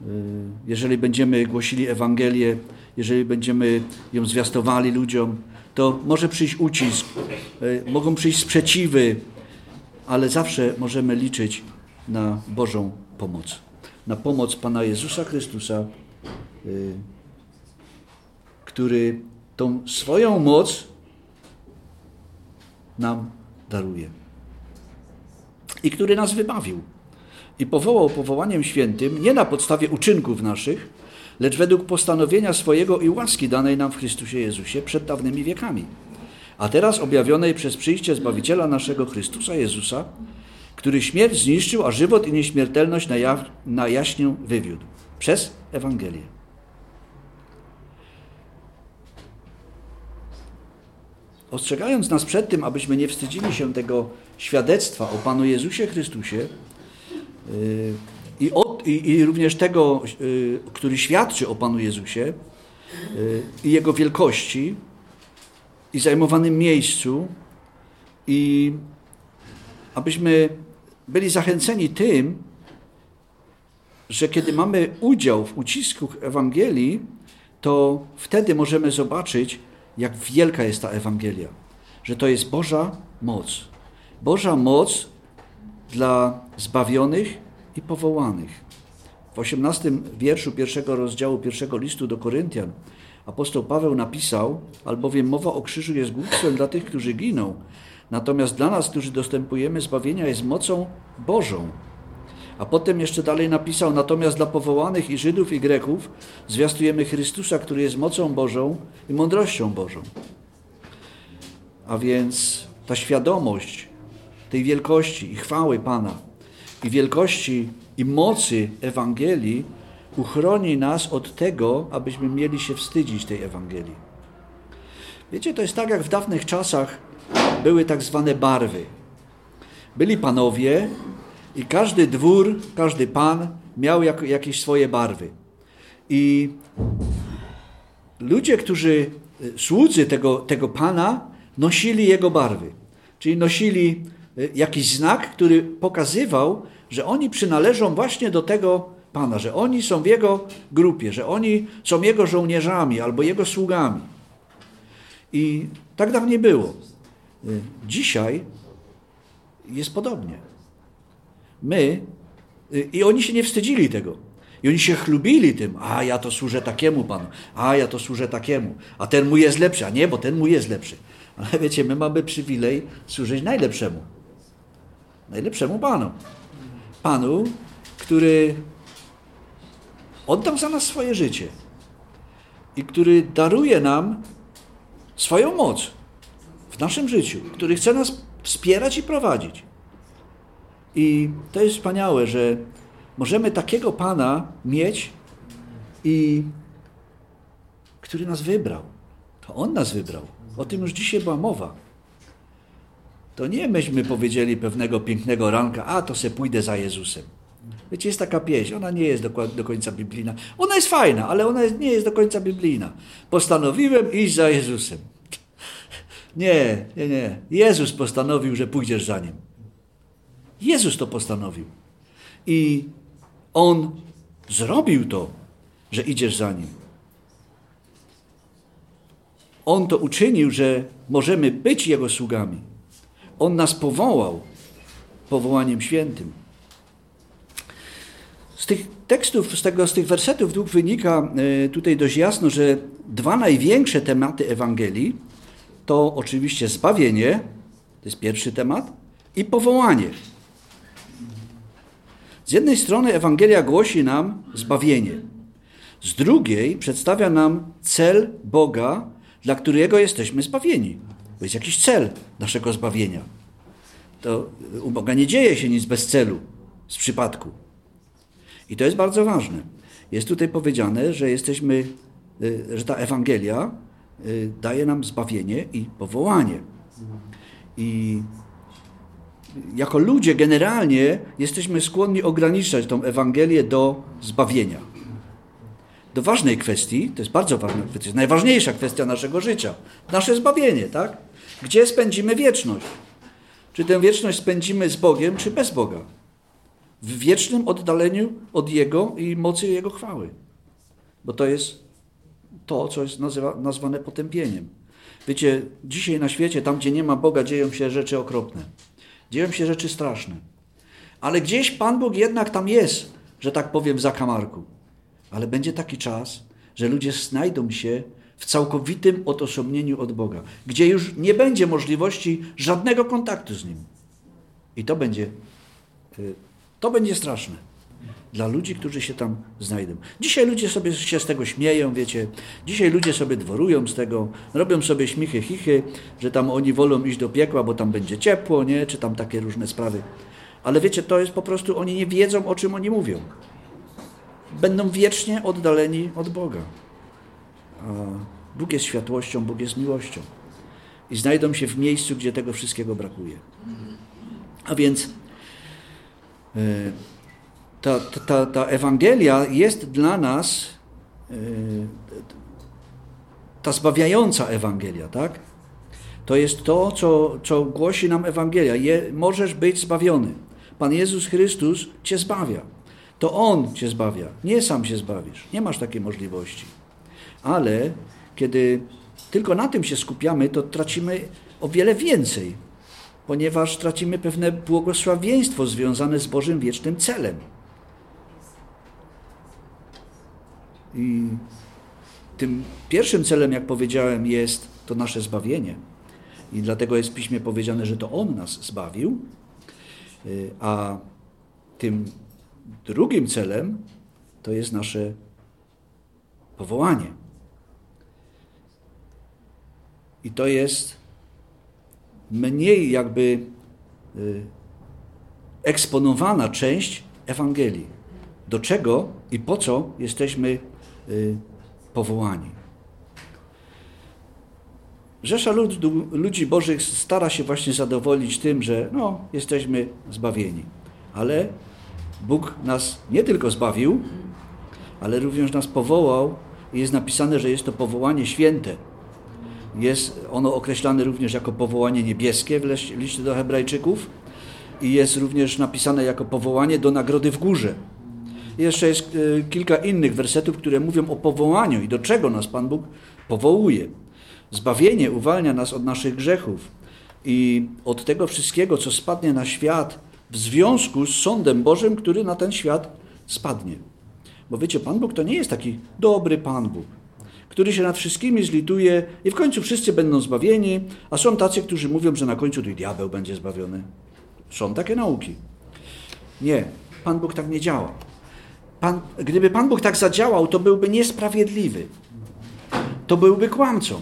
y, jeżeli będziemy głosili Ewangelię, jeżeli będziemy ją zwiastowali ludziom, to może przyjść ucisk, y, mogą przyjść sprzeciwy, ale zawsze możemy liczyć na Bożą pomoc. Na pomoc Pana Jezusa Chrystusa, który tą swoją moc nam daruje. I który nas wybawił. I powołał powołaniem świętym nie na podstawie uczynków naszych, lecz według postanowienia swojego i łaski danej nam w Chrystusie Jezusie przed dawnymi wiekami. A teraz objawionej przez przyjście Zbawiciela naszego Chrystusa Jezusa, który śmierć zniszczył, a żywot i nieśmiertelność na, ja, na jaśnię wywiódł przez Ewangelię. ostrzegając nas przed tym, abyśmy nie wstydzili się tego świadectwa o Panu Jezusie Chrystusie yy, i, od, i, i również tego, yy, który świadczy o Panu Jezusie yy, i Jego wielkości i zajmowanym miejscu i abyśmy byli zachęceni tym, że kiedy mamy udział w ucisku Ewangelii, to wtedy możemy zobaczyć, jak wielka jest ta Ewangelia, że to jest Boża moc. Boża moc dla zbawionych i powołanych. W 18 wierszu pierwszego rozdziału pierwszego listu do Koryntian apostoł Paweł napisał, albowiem mowa o krzyżu jest głupstwem dla tych, którzy giną, natomiast dla nas, którzy dostępujemy zbawienia, jest mocą Bożą. A potem jeszcze dalej napisał, natomiast dla powołanych i Żydów i Greków zwiastujemy Chrystusa, który jest mocą Bożą i mądrością Bożą. A więc ta świadomość tej wielkości i chwały Pana i wielkości i mocy Ewangelii uchroni nas od tego, abyśmy mieli się wstydzić tej Ewangelii. Wiecie, to jest tak, jak w dawnych czasach były tak zwane barwy. Byli panowie, i każdy dwór, każdy pan miał jak, jakieś swoje barwy. I ludzie, którzy, y, słudzy tego, tego pana, nosili jego barwy. Czyli nosili y, jakiś znak, który pokazywał, że oni przynależą właśnie do tego pana, że oni są w jego grupie, że oni są jego żołnierzami albo jego sługami. I tak dawniej było. Dzisiaj jest podobnie. My, y, i oni się nie wstydzili tego. I oni się chlubili tym, a ja to służę takiemu panu, a ja to służę takiemu, a ten mój jest lepszy, a nie, bo ten mój jest lepszy. Ale wiecie, my mamy przywilej służyć najlepszemu. Najlepszemu panu. Panu, który oddał za nas swoje życie i który daruje nam swoją moc w naszym życiu, który chce nas wspierać i prowadzić. I to jest wspaniałe, że możemy takiego Pana mieć i który nas wybrał. To On nas wybrał. O tym już dzisiaj była mowa. To nie myśmy powiedzieli pewnego pięknego ranka, a to se pójdę za Jezusem. Wiecie, jest taka pieśń, ona nie jest do, do końca biblijna. Ona jest fajna, ale ona nie jest do końca biblijna. Postanowiłem iść za Jezusem. Nie, nie, nie. Jezus postanowił, że pójdziesz za Nim. Jezus to postanowił. I On zrobił to, że idziesz za Nim. On to uczynił, że możemy być Jego sługami. On nas powołał powołaniem świętym. Z tych tekstów, z, tego, z tych wersetów dwóch wynika e, tutaj dość jasno, że dwa największe tematy Ewangelii to oczywiście zbawienie, to jest pierwszy temat, i powołanie. Z jednej strony Ewangelia głosi nam zbawienie, z drugiej przedstawia nam cel Boga, dla którego jesteśmy zbawieni. To jest jakiś cel naszego zbawienia. To u Boga nie dzieje się nic bez celu, z przypadku. I to jest bardzo ważne. Jest tutaj powiedziane, że jesteśmy, y, że ta Ewangelia daje nam zbawienie i powołanie. I jako ludzie generalnie jesteśmy skłonni ograniczać tą Ewangelię do zbawienia. Do ważnej kwestii, to jest bardzo ważna kwestia, najważniejsza kwestia naszego życia, nasze zbawienie, tak? Gdzie spędzimy wieczność? Czy tę wieczność spędzimy z Bogiem, czy bez Boga? W wiecznym oddaleniu od Jego i mocy Jego chwały. Bo to jest to, co jest nazywa, nazwane potępieniem. Wiecie, dzisiaj na świecie, tam gdzie nie ma Boga, dzieją się rzeczy okropne. Dzieją się rzeczy straszne. Ale gdzieś Pan Bóg jednak tam jest, że tak powiem, w zakamarku. Ale będzie taki czas, że ludzie znajdą się w całkowitym odosobnieniu od Boga, gdzie już nie będzie możliwości żadnego kontaktu z Nim. I to będzie, y, to będzie straszne dla ludzi, którzy się tam znajdą. Dzisiaj ludzie sobie się z tego śmieją, wiecie. Dzisiaj ludzie sobie dworują z tego, robią sobie śmichy, chichy, że tam oni wolą iść do piekła, bo tam będzie ciepło, nie? Czy tam takie różne sprawy. Ale wiecie, to jest po prostu, oni nie wiedzą, o czym oni mówią. Będą wiecznie oddaleni od Boga. A Bóg jest światłością, Bóg jest miłością. I znajdą się w miejscu, gdzie tego wszystkiego brakuje. A więc... Yy, ta, ta, ta Ewangelia jest dla nas yy, ta zbawiająca Ewangelia, tak? To jest to, co, co głosi nam Ewangelia. Je, możesz być zbawiony. Pan Jezus Chrystus cię zbawia. To On cię zbawia. Nie sam się zbawisz. Nie masz takiej możliwości. Ale kiedy tylko na tym się skupiamy, to tracimy o wiele więcej, ponieważ tracimy pewne błogosławieństwo związane z Bożym wiecznym celem. I tym pierwszym celem, jak powiedziałem, jest to nasze zbawienie. I dlatego jest w piśmie powiedziane, że to On nas zbawił. Y, a tym drugim celem to jest nasze powołanie. I to jest mniej jakby y, eksponowana część Ewangelii. Do czego i po co jesteśmy powołani. Rzesza lud, ludzi bożych stara się właśnie zadowolić tym, że no, jesteśmy zbawieni. Ale Bóg nas nie tylko zbawił, ale również nas powołał i jest napisane, że jest to powołanie święte. Jest ono określane również jako powołanie niebieskie w liście do Hebrajczyków i jest również napisane jako powołanie do nagrody w górze. Jeszcze jest e, kilka innych wersetów, które mówią o powołaniu i do czego nas Pan Bóg powołuje. Zbawienie uwalnia nas od naszych grzechów i od tego wszystkiego, co spadnie na świat w związku z sądem Bożym, który na ten świat spadnie. Bo wiecie, Pan Bóg to nie jest taki dobry Pan Bóg, który się nad wszystkimi zlituje i w końcu wszyscy będą zbawieni, a są tacy, którzy mówią, że na końcu to i diabeł będzie zbawiony. Są takie nauki. Nie, Pan Bóg tak nie działa. Pan, gdyby Pan Bóg tak zadziałał, to byłby niesprawiedliwy. To byłby kłamcą.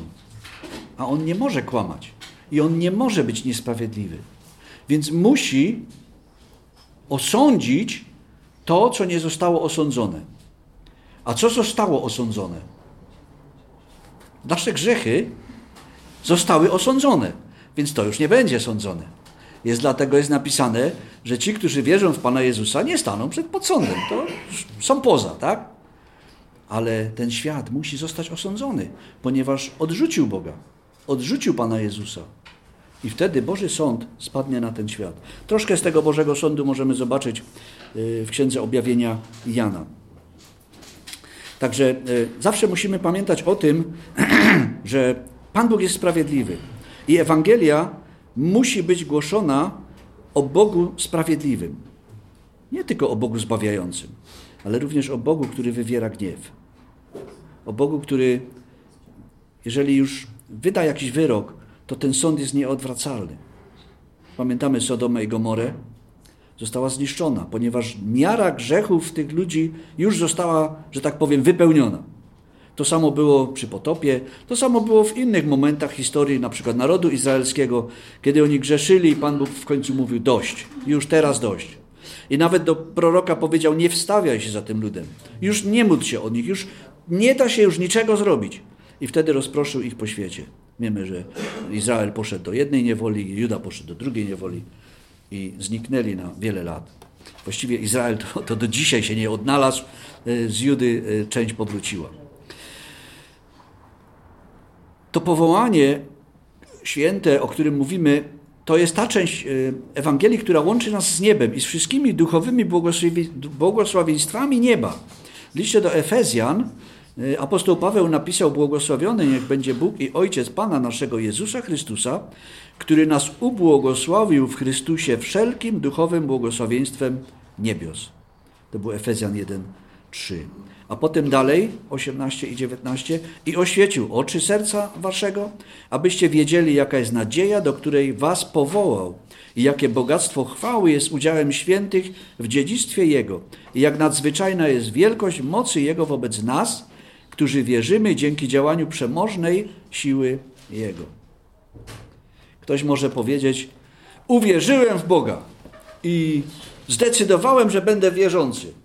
A on nie może kłamać. I on nie może być niesprawiedliwy. Więc musi osądzić to, co nie zostało osądzone. A co zostało osądzone? Nasze grzechy zostały osądzone, więc to już nie będzie sądzone. Jest dlatego jest napisane, że ci, którzy wierzą w Pana Jezusa, nie staną przed podsądem. To są poza, tak? Ale ten świat musi zostać osądzony, ponieważ odrzucił Boga, odrzucił Pana Jezusa. I wtedy Boży Sąd spadnie na ten świat. Troszkę z tego Bożego Sądu możemy zobaczyć y, w Księdze Objawienia Jana. Także y, zawsze musimy pamiętać o tym, że Pan Bóg jest sprawiedliwy. I Ewangelia musi być głoszona o Bogu sprawiedliwym. Nie tylko o Bogu zbawiającym, ale również o Bogu, który wywiera gniew. O Bogu, który, jeżeli już wyda jakiś wyrok, to ten sąd jest nieodwracalny. Pamiętamy Sodomę i Gomorę? Została zniszczona, ponieważ miara grzechów tych ludzi już została, że tak powiem, wypełniona. To samo było przy potopie, to samo było w innych momentach historii, na przykład narodu izraelskiego, kiedy oni grzeszyli i Pan Bóg w końcu mówił dość, już teraz dość. I nawet do proroka powiedział, nie wstawiaj się za tym ludem, już nie módl się o nich, już nie da się już niczego zrobić. I wtedy rozproszył ich po świecie. Wiemy, że Izrael poszedł do jednej niewoli, Juda poszedł do drugiej niewoli i zniknęli na wiele lat. Właściwie Izrael to, to do dzisiaj się nie odnalazł, e, z Judy e, część powróciła. To powołanie święte, o którym mówimy, to jest ta część e, Ewangelii, która łączy nas z niebem i z wszystkimi duchowymi błogosławieństwami nieba. W liście do Efezjan apostoł Paweł napisał: Błogosławiony niech będzie Bóg i Ojciec Pana naszego Jezusa Chrystusa, który nas ubłogosławił w Chrystusie wszelkim duchowym błogosławieństwem niebios. To był Efezjan 1, 3. A potem dalej, 18 i 19, i oświecił oczy serca waszego, abyście wiedzieli, jaka jest nadzieja, do której was powołał i jakie bogactwo chwały jest udziałem świętych w dziedzictwie Jego i jak nadzwyczajna jest wielkość mocy Jego wobec nas, którzy wierzymy dzięki działaniu przemożnej siły Jego. Ktoś może powiedzieć: Uwierzyłem w Boga i zdecydowałem, że będę wierzący.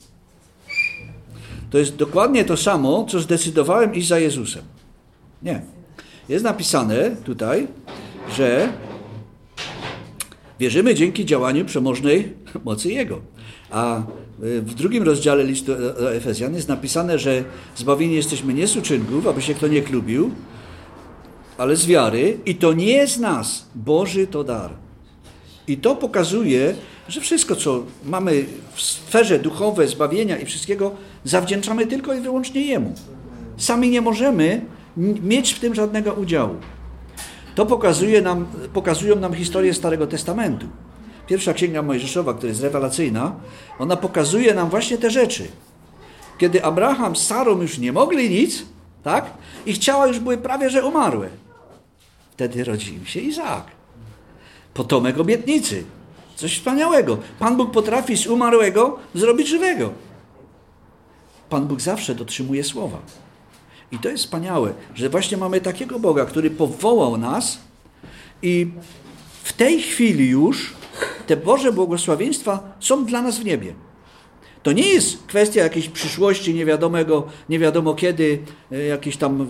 To jest dokładnie to samo, co zdecydowałem iść za Jezusem. Nie. Jest napisane tutaj, że wierzymy dzięki działaniu przemożnej mocy Jego. A w drugim rozdziale listu do Efezjan jest napisane, że zbawieni jesteśmy nie z uczynków, aby się kto nie klubił, ale z wiary i to nie z nas. Boży to dar. I to pokazuje, że wszystko, co mamy w sferze duchowej, zbawienia i wszystkiego, zawdzięczamy tylko i wyłącznie Jemu. Sami nie możemy mieć w tym żadnego udziału. To pokazuje nam, pokazują nam historię Starego Testamentu. Pierwsza Księga Mojżeszowa, która jest rewelacyjna, ona pokazuje nam właśnie te rzeczy. Kiedy Abraham z Sarą już nie mogli nic, tak? Ich ciała już były prawie że umarłe. Wtedy rodził się Izaak. Potomek obietnicy. Coś wspaniałego. Pan Bóg potrafi z umarłego zrobić żywego. Pan Bóg zawsze dotrzymuje słowa. I to jest wspaniałe, że właśnie mamy takiego Boga, który powołał nas i w tej chwili już te Boże błogosławieństwa są dla nas w niebie. To nie jest kwestia jakiejś przyszłości niewiadomego, nie wiadomo kiedy, e, jakieś tam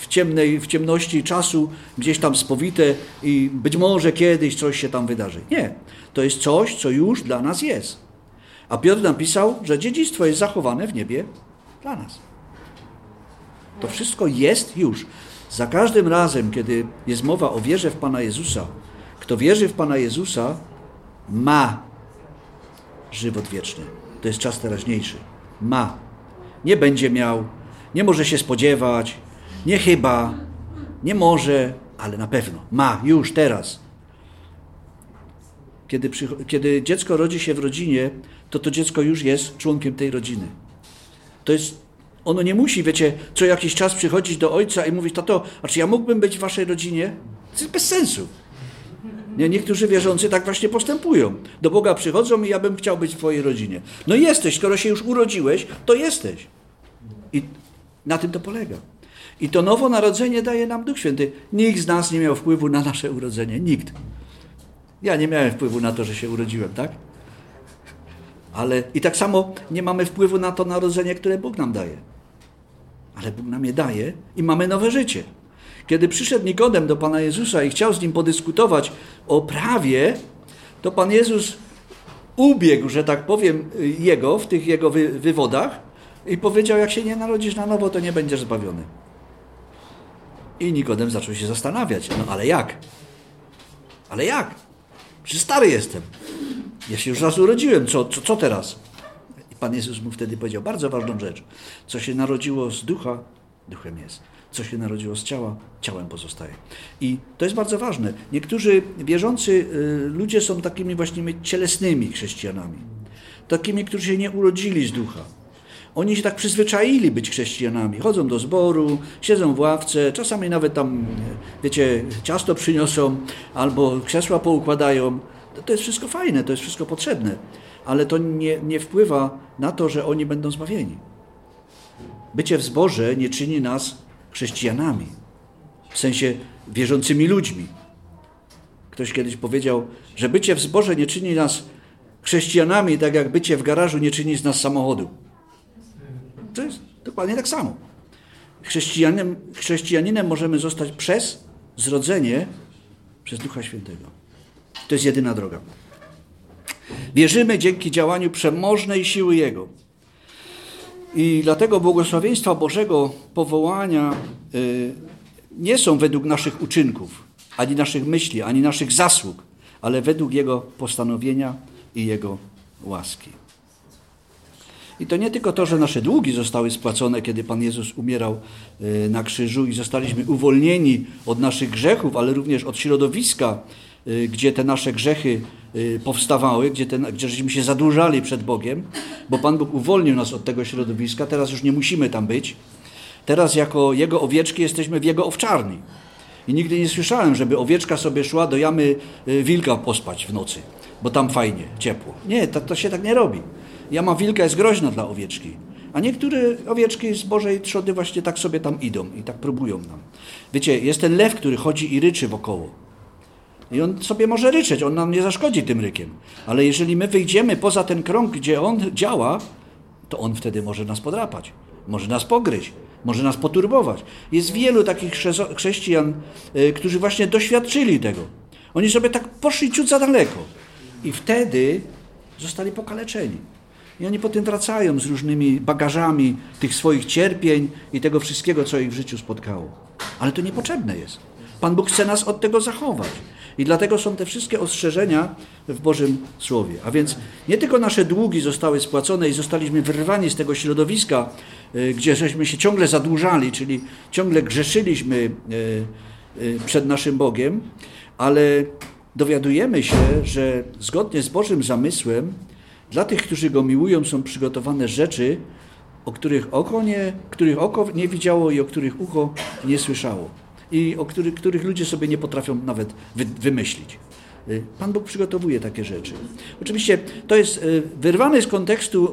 w, ciemnej, w ciemności czasu, gdzieś tam spowite i być może kiedyś coś się tam wydarzy. Nie. To jest coś, co już dla nas jest. A Piotr napisał, że dziedzictwo jest zachowane w niebie dla nas. To wszystko jest już. Za każdym razem, kiedy jest mowa o wierze w Pana Jezusa, kto wierzy w Pana Jezusa, ma żywot wieczny. To jest czas teraźniejszy. Ma. Nie będzie miał, nie może się spodziewać, nie chyba, nie może, ale na pewno. Ma, już, teraz. Kiedy, kiedy dziecko rodzi się w rodzinie, to to dziecko już jest członkiem tej rodziny. To jest ono nie musi, wiecie, co jakiś czas przychodzić do ojca i mówić, tato, a czy ja mógłbym być w waszej rodzinie? To jest bez sensu. Nie, niektórzy wierzący tak właśnie postępują. Do Boga przychodzą i ja bym chciał być w Twojej rodzinie. No jesteś, skoro się już urodziłeś, to jesteś. I na tym to polega. I to nowonarodzenie daje nam Duch Święty. Nikt z nas nie miał wpływu na nasze urodzenie. Nikt. Ja nie miałem wpływu na to, że się urodziłem, tak? Ale i tak samo nie mamy wpływu na to narodzenie, które Bóg nam daje. Ale Bóg nam je daje i mamy nowe życie. Kiedy przyszedł Nikodem do Pana Jezusa i chciał z nim podyskutować o prawie, to Pan Jezus ubiegł, że tak powiem, jego w tych jego wy wywodach i powiedział, jak się nie narodzisz na nowo, to nie będziesz zbawiony. I Nikodem zaczął się zastanawiać, no ale jak? Ale jak? Przecież stary jestem. Ja się już raz urodziłem, co, co, co teraz? I Pan Jezus mu wtedy powiedział bardzo ważną rzecz. Co się narodziło z ducha, duchem jest co się narodziło z ciała, ciałem pozostaje. I to jest bardzo ważne. Niektórzy wierzący y, ludzie są takimi właśnie cielesnymi chrześcijanami. Takimi, którzy się nie urodzili z ducha. Oni się tak przyzwyczaili być chrześcijanami. Chodzą do zboru, siedzą w ławce, czasami nawet tam, wiecie, ciasto przyniosą albo krzesła poukładają. To jest wszystko fajne, to jest wszystko potrzebne, ale to nie, nie wpływa na to, że oni będą zbawieni. bycie w zborze nie czyni nas chrześcijanami, w sensie wierzącymi ludźmi. Ktoś kiedyś powiedział, że bycie w zborze nie czyni nas chrześcijanami, tak jak bycie w garażu nie czyni z nas samochodu. To jest dokładnie tak samo. Chrześcijaninem, chrześcijaninem możemy zostać przez zrodzenie przez Ducha Świętego. To jest jedyna droga. Wierzymy dzięki działaniu przemożnej siły Jego. I dlatego błogosławieństwa Bożego powołania y, nie są według naszych uczynków, ani naszych myśli, ani naszych zasług, ale według Jego postanowienia i Jego łaski. I to nie tylko to, że nasze długi zostały spłacone, kiedy Pan Jezus umierał y, na krzyżu i zostaliśmy uwolnieni od naszych grzechów, ale również od środowiska, y, gdzie te nasze grzechy powstawały, gdzie, te, gdzie żeśmy się zadłużali przed Bogiem, bo Pan Bóg uwolnił nas od tego środowiska, teraz już nie musimy tam być. Teraz jako Jego owieczki jesteśmy w Jego owczarni. I nigdy nie słyszałem, żeby owieczka sobie szła do jamy wilka pospać w nocy, bo tam fajnie, ciepło. Nie, to, to się tak nie robi. Jama wilka jest groźna dla owieczki. A niektóre owieczki z Bożej trzody właśnie tak sobie tam idą i tak próbują nam. Wiecie, jest ten lew, który chodzi i ryczy wokoło. I on sobie może ryczeć, on nam nie zaszkodzi tym rykiem. Ale jeżeli my wyjdziemy poza ten krąg, gdzie on działa, to on wtedy może nas podrapać, może nas pogryźć, może nas poturbować. Jest wielu takich chrześcijan, y, którzy właśnie doświadczyli tego. Oni sobie tak poszli ciut za daleko. I wtedy zostali pokaleczeni. I oni potem wracają z różnymi bagażami tych swoich cierpień i tego wszystkiego, co ich w życiu spotkało. Ale to niepotrzebne jest. Pan Bóg chce nas od tego zachować. I dlatego są te wszystkie ostrzeżenia w Bożym Słowie. A więc nie tylko nasze długi zostały spłacone i zostaliśmy wyrwani z tego środowiska, y, gdzie żeśmy się ciągle zadłużali, czyli ciągle grzeszyliśmy y, y, przed naszym Bogiem, ale dowiadujemy się, że zgodnie z Bożym zamysłem dla tych, którzy Go miłują, są przygotowane rzeczy, o których oko nie, których oko nie widziało i o których ucho nie słyszało. I o których, których ludzie sobie nie potrafią nawet wy, wymyślić. Y, Pan Bóg przygotowuje takie rzeczy. Oczywiście to jest y, wyrwany z kontekstu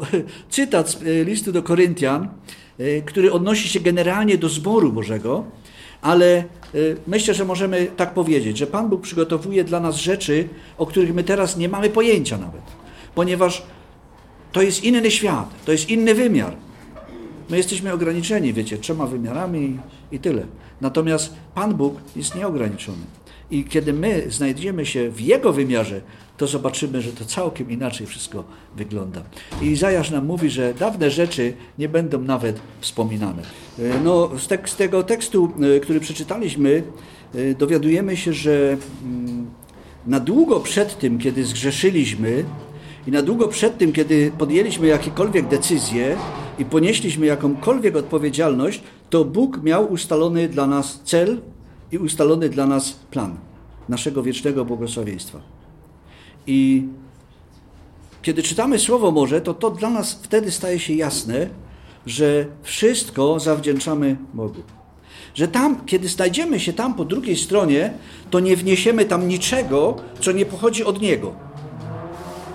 cytat z y, listu do Koryntian, który odnosi się generalnie do zboru Bożego, ale myślę, że możemy tak powiedzieć, że Pan Bóg przygotowuje dla nas rzeczy, o których my teraz nie mamy pojęcia nawet ponieważ to jest inny świat, to jest inny wymiar. My jesteśmy ograniczeni, wiecie, trzema wymiarami i tyle. Natomiast Pan Bóg jest nieograniczony. I kiedy my znajdziemy się w Jego wymiarze, to zobaczymy, że to całkiem inaczej wszystko wygląda. I Izajasz nam mówi, że dawne rzeczy nie będą nawet wspominane. No, z, te, z tego tekstu, e, który przeczytaliśmy, e, dowiadujemy się, że mm, na długo przed tym, kiedy zgrzeszyliśmy, i na długo przed tym, kiedy podjęliśmy jakiekolwiek decyzje i ponieśliśmy jakąkolwiek odpowiedzialność, to Bóg miał ustalony dla nas cel i ustalony dla nas plan naszego wiecznego błogosławieństwa. I kiedy czytamy Słowo Może, to to dla nas wtedy staje się jasne, że wszystko zawdzięczamy Bogu. Że tam, kiedy znajdziemy się tam po drugiej stronie, to nie wniesiemy tam niczego, co nie pochodzi od Niego.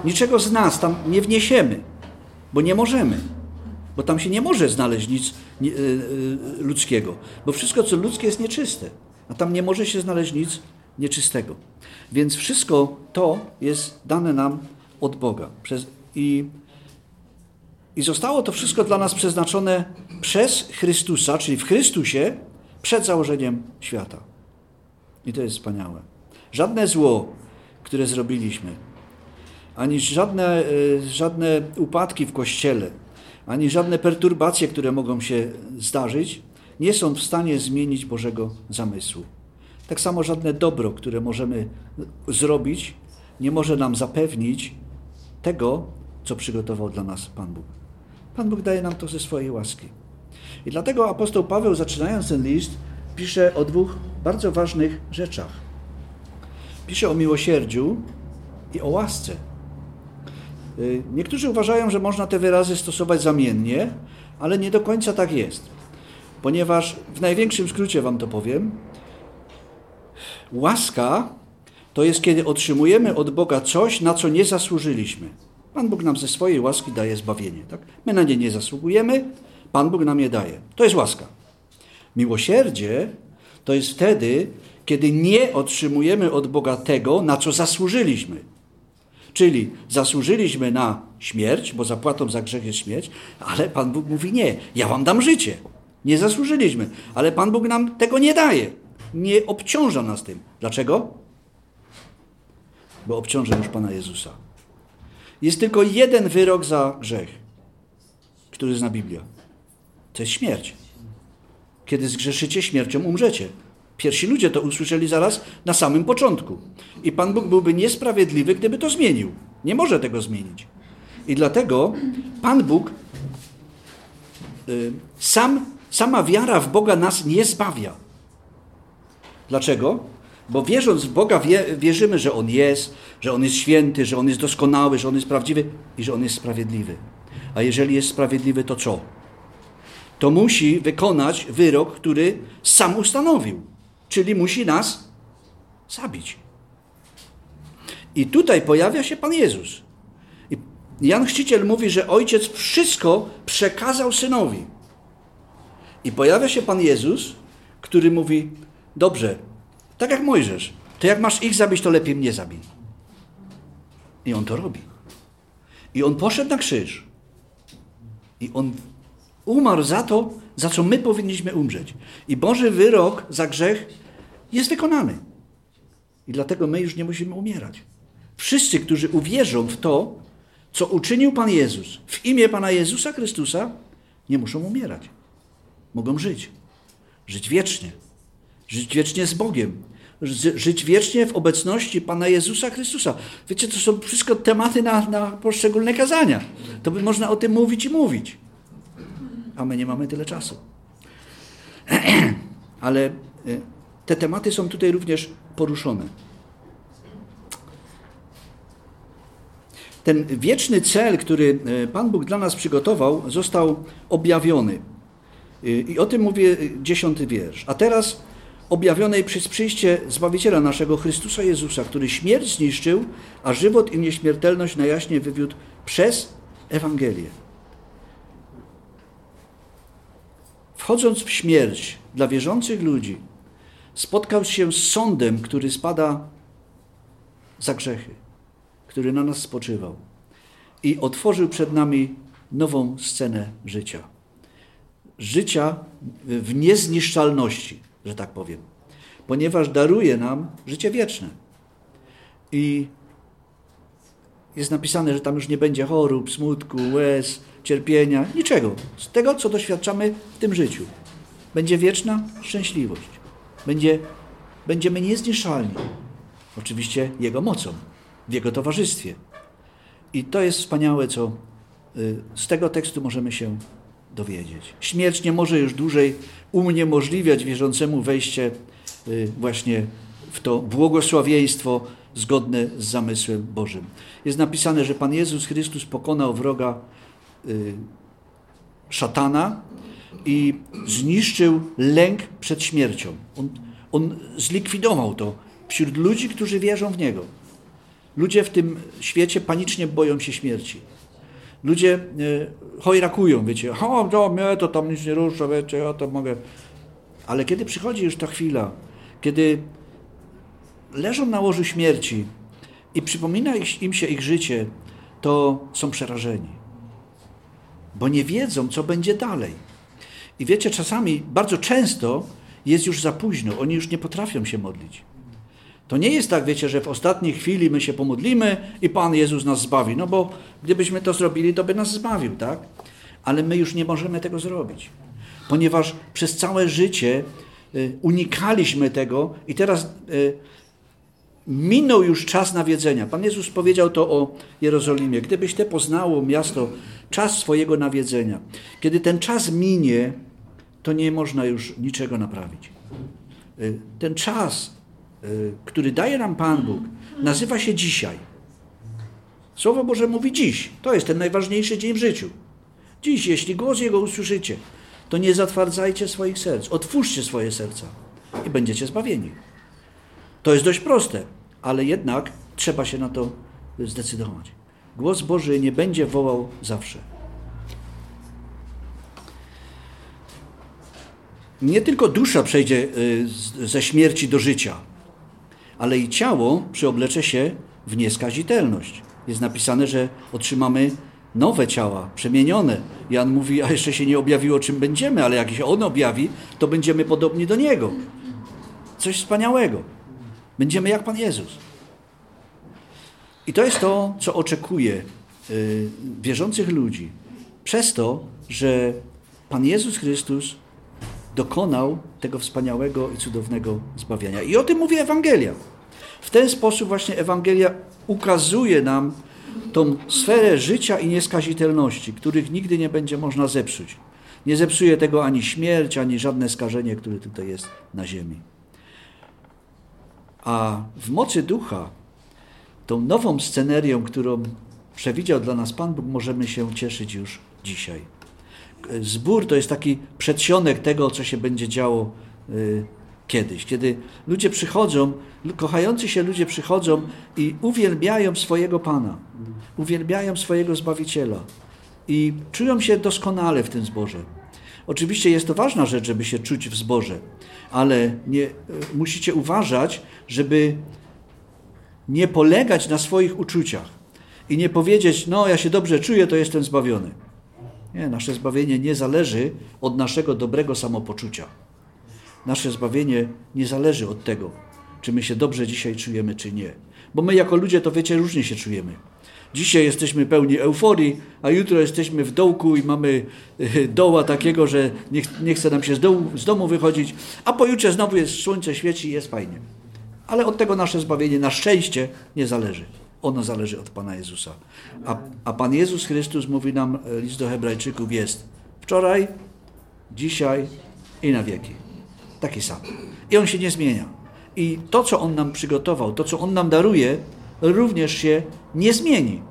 Niczego z nas tam nie wniesiemy, bo nie możemy. Bo tam się nie może znaleźć nic ludzkiego, bo wszystko, co ludzkie, jest nieczyste, a tam nie może się znaleźć nic nieczystego. Więc wszystko to jest dane nam od Boga. Przez, i, I zostało to wszystko dla nas przeznaczone przez Chrystusa, czyli w Chrystusie, przed założeniem świata. I to jest wspaniałe. Żadne zło, które zrobiliśmy, ani żadne, e, żadne upadki w kościele, ani żadne perturbacje, które mogą się zdarzyć, nie są w stanie zmienić Bożego zamysłu. Tak samo żadne dobro, które możemy zrobić, nie może nam zapewnić tego, co przygotował dla nas Pan Bóg. Pan Bóg daje nam to ze swojej łaski. I dlatego apostoł Paweł, zaczynając ten list, pisze o dwóch bardzo ważnych rzeczach. Pisze o miłosierdziu i o łasce. Y, niektórzy uważają, że można te wyrazy stosować zamiennie, ale nie do końca tak jest. Ponieważ w największym skrócie Wam to powiem, łaska to jest, kiedy otrzymujemy od Boga coś, na co nie zasłużyliśmy. Pan Bóg nam ze swojej łaski daje zbawienie. Tak? My na nie nie zasługujemy, Pan Bóg nam je daje. To jest łaska. Miłosierdzie to jest wtedy, kiedy nie otrzymujemy od Boga tego, na co zasłużyliśmy. Czyli zasłużyliśmy na śmierć, bo zapłatą za grzech jest śmierć, ale Pan Bóg mówi nie, ja wam dam życie. Nie zasłużyliśmy, ale Pan Bóg nam tego nie daje. Nie obciąża nas tym. Dlaczego? Bo obciąża już Pana Jezusa. Jest tylko jeden wyrok za grzech, który zna Biblia. To jest śmierć. Kiedy zgrzeszycie, śmiercią umrzecie. Pierwsi ludzie to usłyszeli zaraz na samym początku. I Pan Bóg byłby niesprawiedliwy, gdyby to zmienił. Nie może tego zmienić. I dlatego Pan Bóg, y, sam, sama wiara w Boga nas nie zbawia. Dlaczego? Bo wierząc w Boga, wie, wierzymy, że On jest, że On jest święty, że On jest doskonały, że On jest prawdziwy i że On jest sprawiedliwy. A jeżeli jest sprawiedliwy, to co? To musi wykonać wyrok, który sam ustanowił. Czyli musi nas zabić. I tutaj pojawia się Pan Jezus. I Jan Chrzciciel mówi, że ojciec wszystko przekazał synowi. I pojawia się Pan Jezus, który mówi: Dobrze, tak jak Mojżesz, to jak masz ich zabić, to lepiej mnie zabij. I on to robi. I on poszedł na krzyż. I on umarł za to, za co my powinniśmy umrzeć. I Boży wyrok za grzech jest wykonany. I dlatego my już nie musimy umierać. Wszyscy, którzy uwierzą w to, co uczynił Pan Jezus w imię Pana Jezusa Chrystusa, nie muszą umierać. Mogą żyć. Żyć wiecznie. Żyć wiecznie z Bogiem. Żyć wiecznie w obecności Pana Jezusa Chrystusa. Wiecie, to są wszystko tematy na, na poszczególne kazania. To by można o tym mówić i mówić. A my nie mamy tyle czasu. Ale y, te tematy są tutaj również poruszone. Ten wieczny cel, który e, Pan Bóg dla nas przygotował, został objawiony. E, I o tym mówię dziesiąty wiersz. A teraz objawionej przez przyjście Zbawiciela naszego Chrystusa Jezusa, który śmierć zniszczył, a żywot i nieśmiertelność na jaśnie wywiódł przez Ewangelię. Wchodząc w śmierć dla wierzących ludzi, spotkał się z sądem, który spada za grzechy, który na nas spoczywał i otworzył przed nami nową scenę życia. Życia w niezniszczalności, że tak powiem, ponieważ daruje nam życie wieczne. I jest napisane, że tam już nie będzie chorób, smutku, łez, cierpienia, niczego. Z tego, co doświadczamy w tym życiu. Będzie wieczna szczęśliwość. Będzie, będziemy niezniszczalni. Oczywiście Jego mocą, w Jego towarzystwie. I to jest wspaniałe, co y, z tego tekstu możemy się dowiedzieć. Śmierć nie może już dłużej uniemożliwiać wierzącemu wejście y, właśnie w to błogosławieństwo zgodne z zamysłem Bożym. Jest napisane, że Pan Jezus Chrystus pokonał wroga szatana, i zniszczył lęk przed śmiercią. On, on zlikwidował to wśród ludzi, którzy wierzą w Niego. Ludzie w tym świecie panicznie boją się śmierci. Ludzie e, chojrakują, wiecie, o, to mnie to tam nic nie rusza, wiecie, ja to mogę. Ale kiedy przychodzi już ta chwila, kiedy leżą na łożu śmierci i przypomina im się ich życie, to są przerażeni. Bo nie wiedzą, co będzie dalej. I wiecie, czasami, bardzo często jest już za późno, oni już nie potrafią się modlić. To nie jest tak, wiecie, że w ostatniej chwili my się pomodlimy i Pan Jezus nas zbawi. No bo gdybyśmy to zrobili, to by nas zbawił, tak? Ale my już nie możemy tego zrobić, ponieważ przez całe życie y, unikaliśmy tego i teraz y, minął już czas nawiedzenia. Pan Jezus powiedział to o Jerozolimie. Gdybyś te poznało miasto, czas swojego nawiedzenia. Kiedy ten czas minie, to nie można już niczego naprawić. Y, ten czas, y, który daje nam Pan Bóg, nazywa się dzisiaj. Słowo Boże mówi dziś. To jest ten najważniejszy dzień w życiu. Dziś, jeśli głos Jego usłyszycie, to nie zatwardzajcie swoich serc. Otwórzcie swoje serca i będziecie zbawieni. To jest dość proste, ale jednak trzeba się na to zdecydować. Głos Boży nie będzie wołał zawsze. nie tylko dusza przejdzie y, ze śmierci do życia, ale i ciało przyoblecze się w nieskazitelność. Jest napisane, że otrzymamy nowe ciała, przemienione. Jan mówi, a jeszcze się nie objawiło, czym będziemy, ale jak się on objawi, to będziemy podobni do niego. Coś wspaniałego. Będziemy jak Pan Jezus. I to jest to, co oczekuje y, wierzących ludzi. Przez to, że Pan Jezus Chrystus dokonał tego wspaniałego i cudownego zbawienia. I o tym mówi Ewangelia. W ten sposób właśnie Ewangelia ukazuje nam tą sferę życia i nieskazitelności, których nigdy nie będzie można zepsuć. Nie zepsuje tego ani śmierć, ani żadne skażenie, które tutaj jest na ziemi. A w mocy ducha, tą nową scenerią, którą przewidział dla nas Pan Bóg, możemy się cieszyć już dzisiaj. Zbór to jest taki przedsionek tego, co się będzie działo y, kiedyś, kiedy ludzie przychodzą, kochający się ludzie przychodzą i uwielbiają swojego Pana, uwielbiają swojego Zbawiciela i czują się doskonale w tym zborze. Oczywiście jest to ważna rzecz, żeby się czuć w zborze, ale nie, e, musicie uważać, żeby nie polegać na swoich uczuciach i nie powiedzieć, no ja się dobrze czuję, to jestem zbawiony. Nie, nasze zbawienie nie zależy od naszego dobrego samopoczucia. Nasze zbawienie nie zależy od tego, czy my się dobrze dzisiaj czujemy, czy nie. Bo my jako ludzie, to wiecie, różnie się czujemy. Dzisiaj jesteśmy pełni euforii, a jutro jesteśmy w dołku i mamy e, doła takiego, że nie, nie chce nam się z domu, z domu wychodzić, a pojutrze znowu jest słońce, świeci i jest fajnie. Ale od tego nasze zbawienie na szczęście nie zależy. Ono zależy od Pana Jezusa. A, a Pan Jezus Chrystus mówi nam, e, list do Hebrajczyków jest wczoraj, dzisiaj i na wieki. Taki sam. I On się nie zmienia. I to, co On nam przygotował, to, co On nam daruje, również się nie zmieni.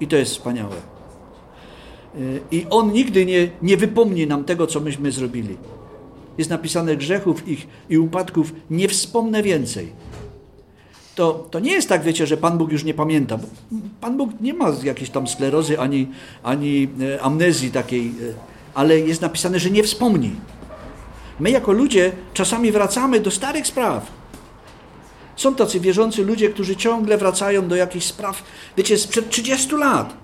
I to jest wspaniałe. E, I On nigdy nie, nie wypomni nam tego, co myśmy zrobili. Jest napisane grzechów ich i upadków nie wspomnę więcej to, to nie jest tak, wiecie, że Pan Bóg już nie pamięta. Pan Bóg nie ma jakiejś tam sklerozy ani, ani e, amnezji takiej, e, ale jest napisane, że nie wspomni. My jako ludzie czasami wracamy do starych spraw. Są tacy wierzący ludzie, którzy ciągle wracają do jakichś spraw, wiecie, sprzed 30 lat.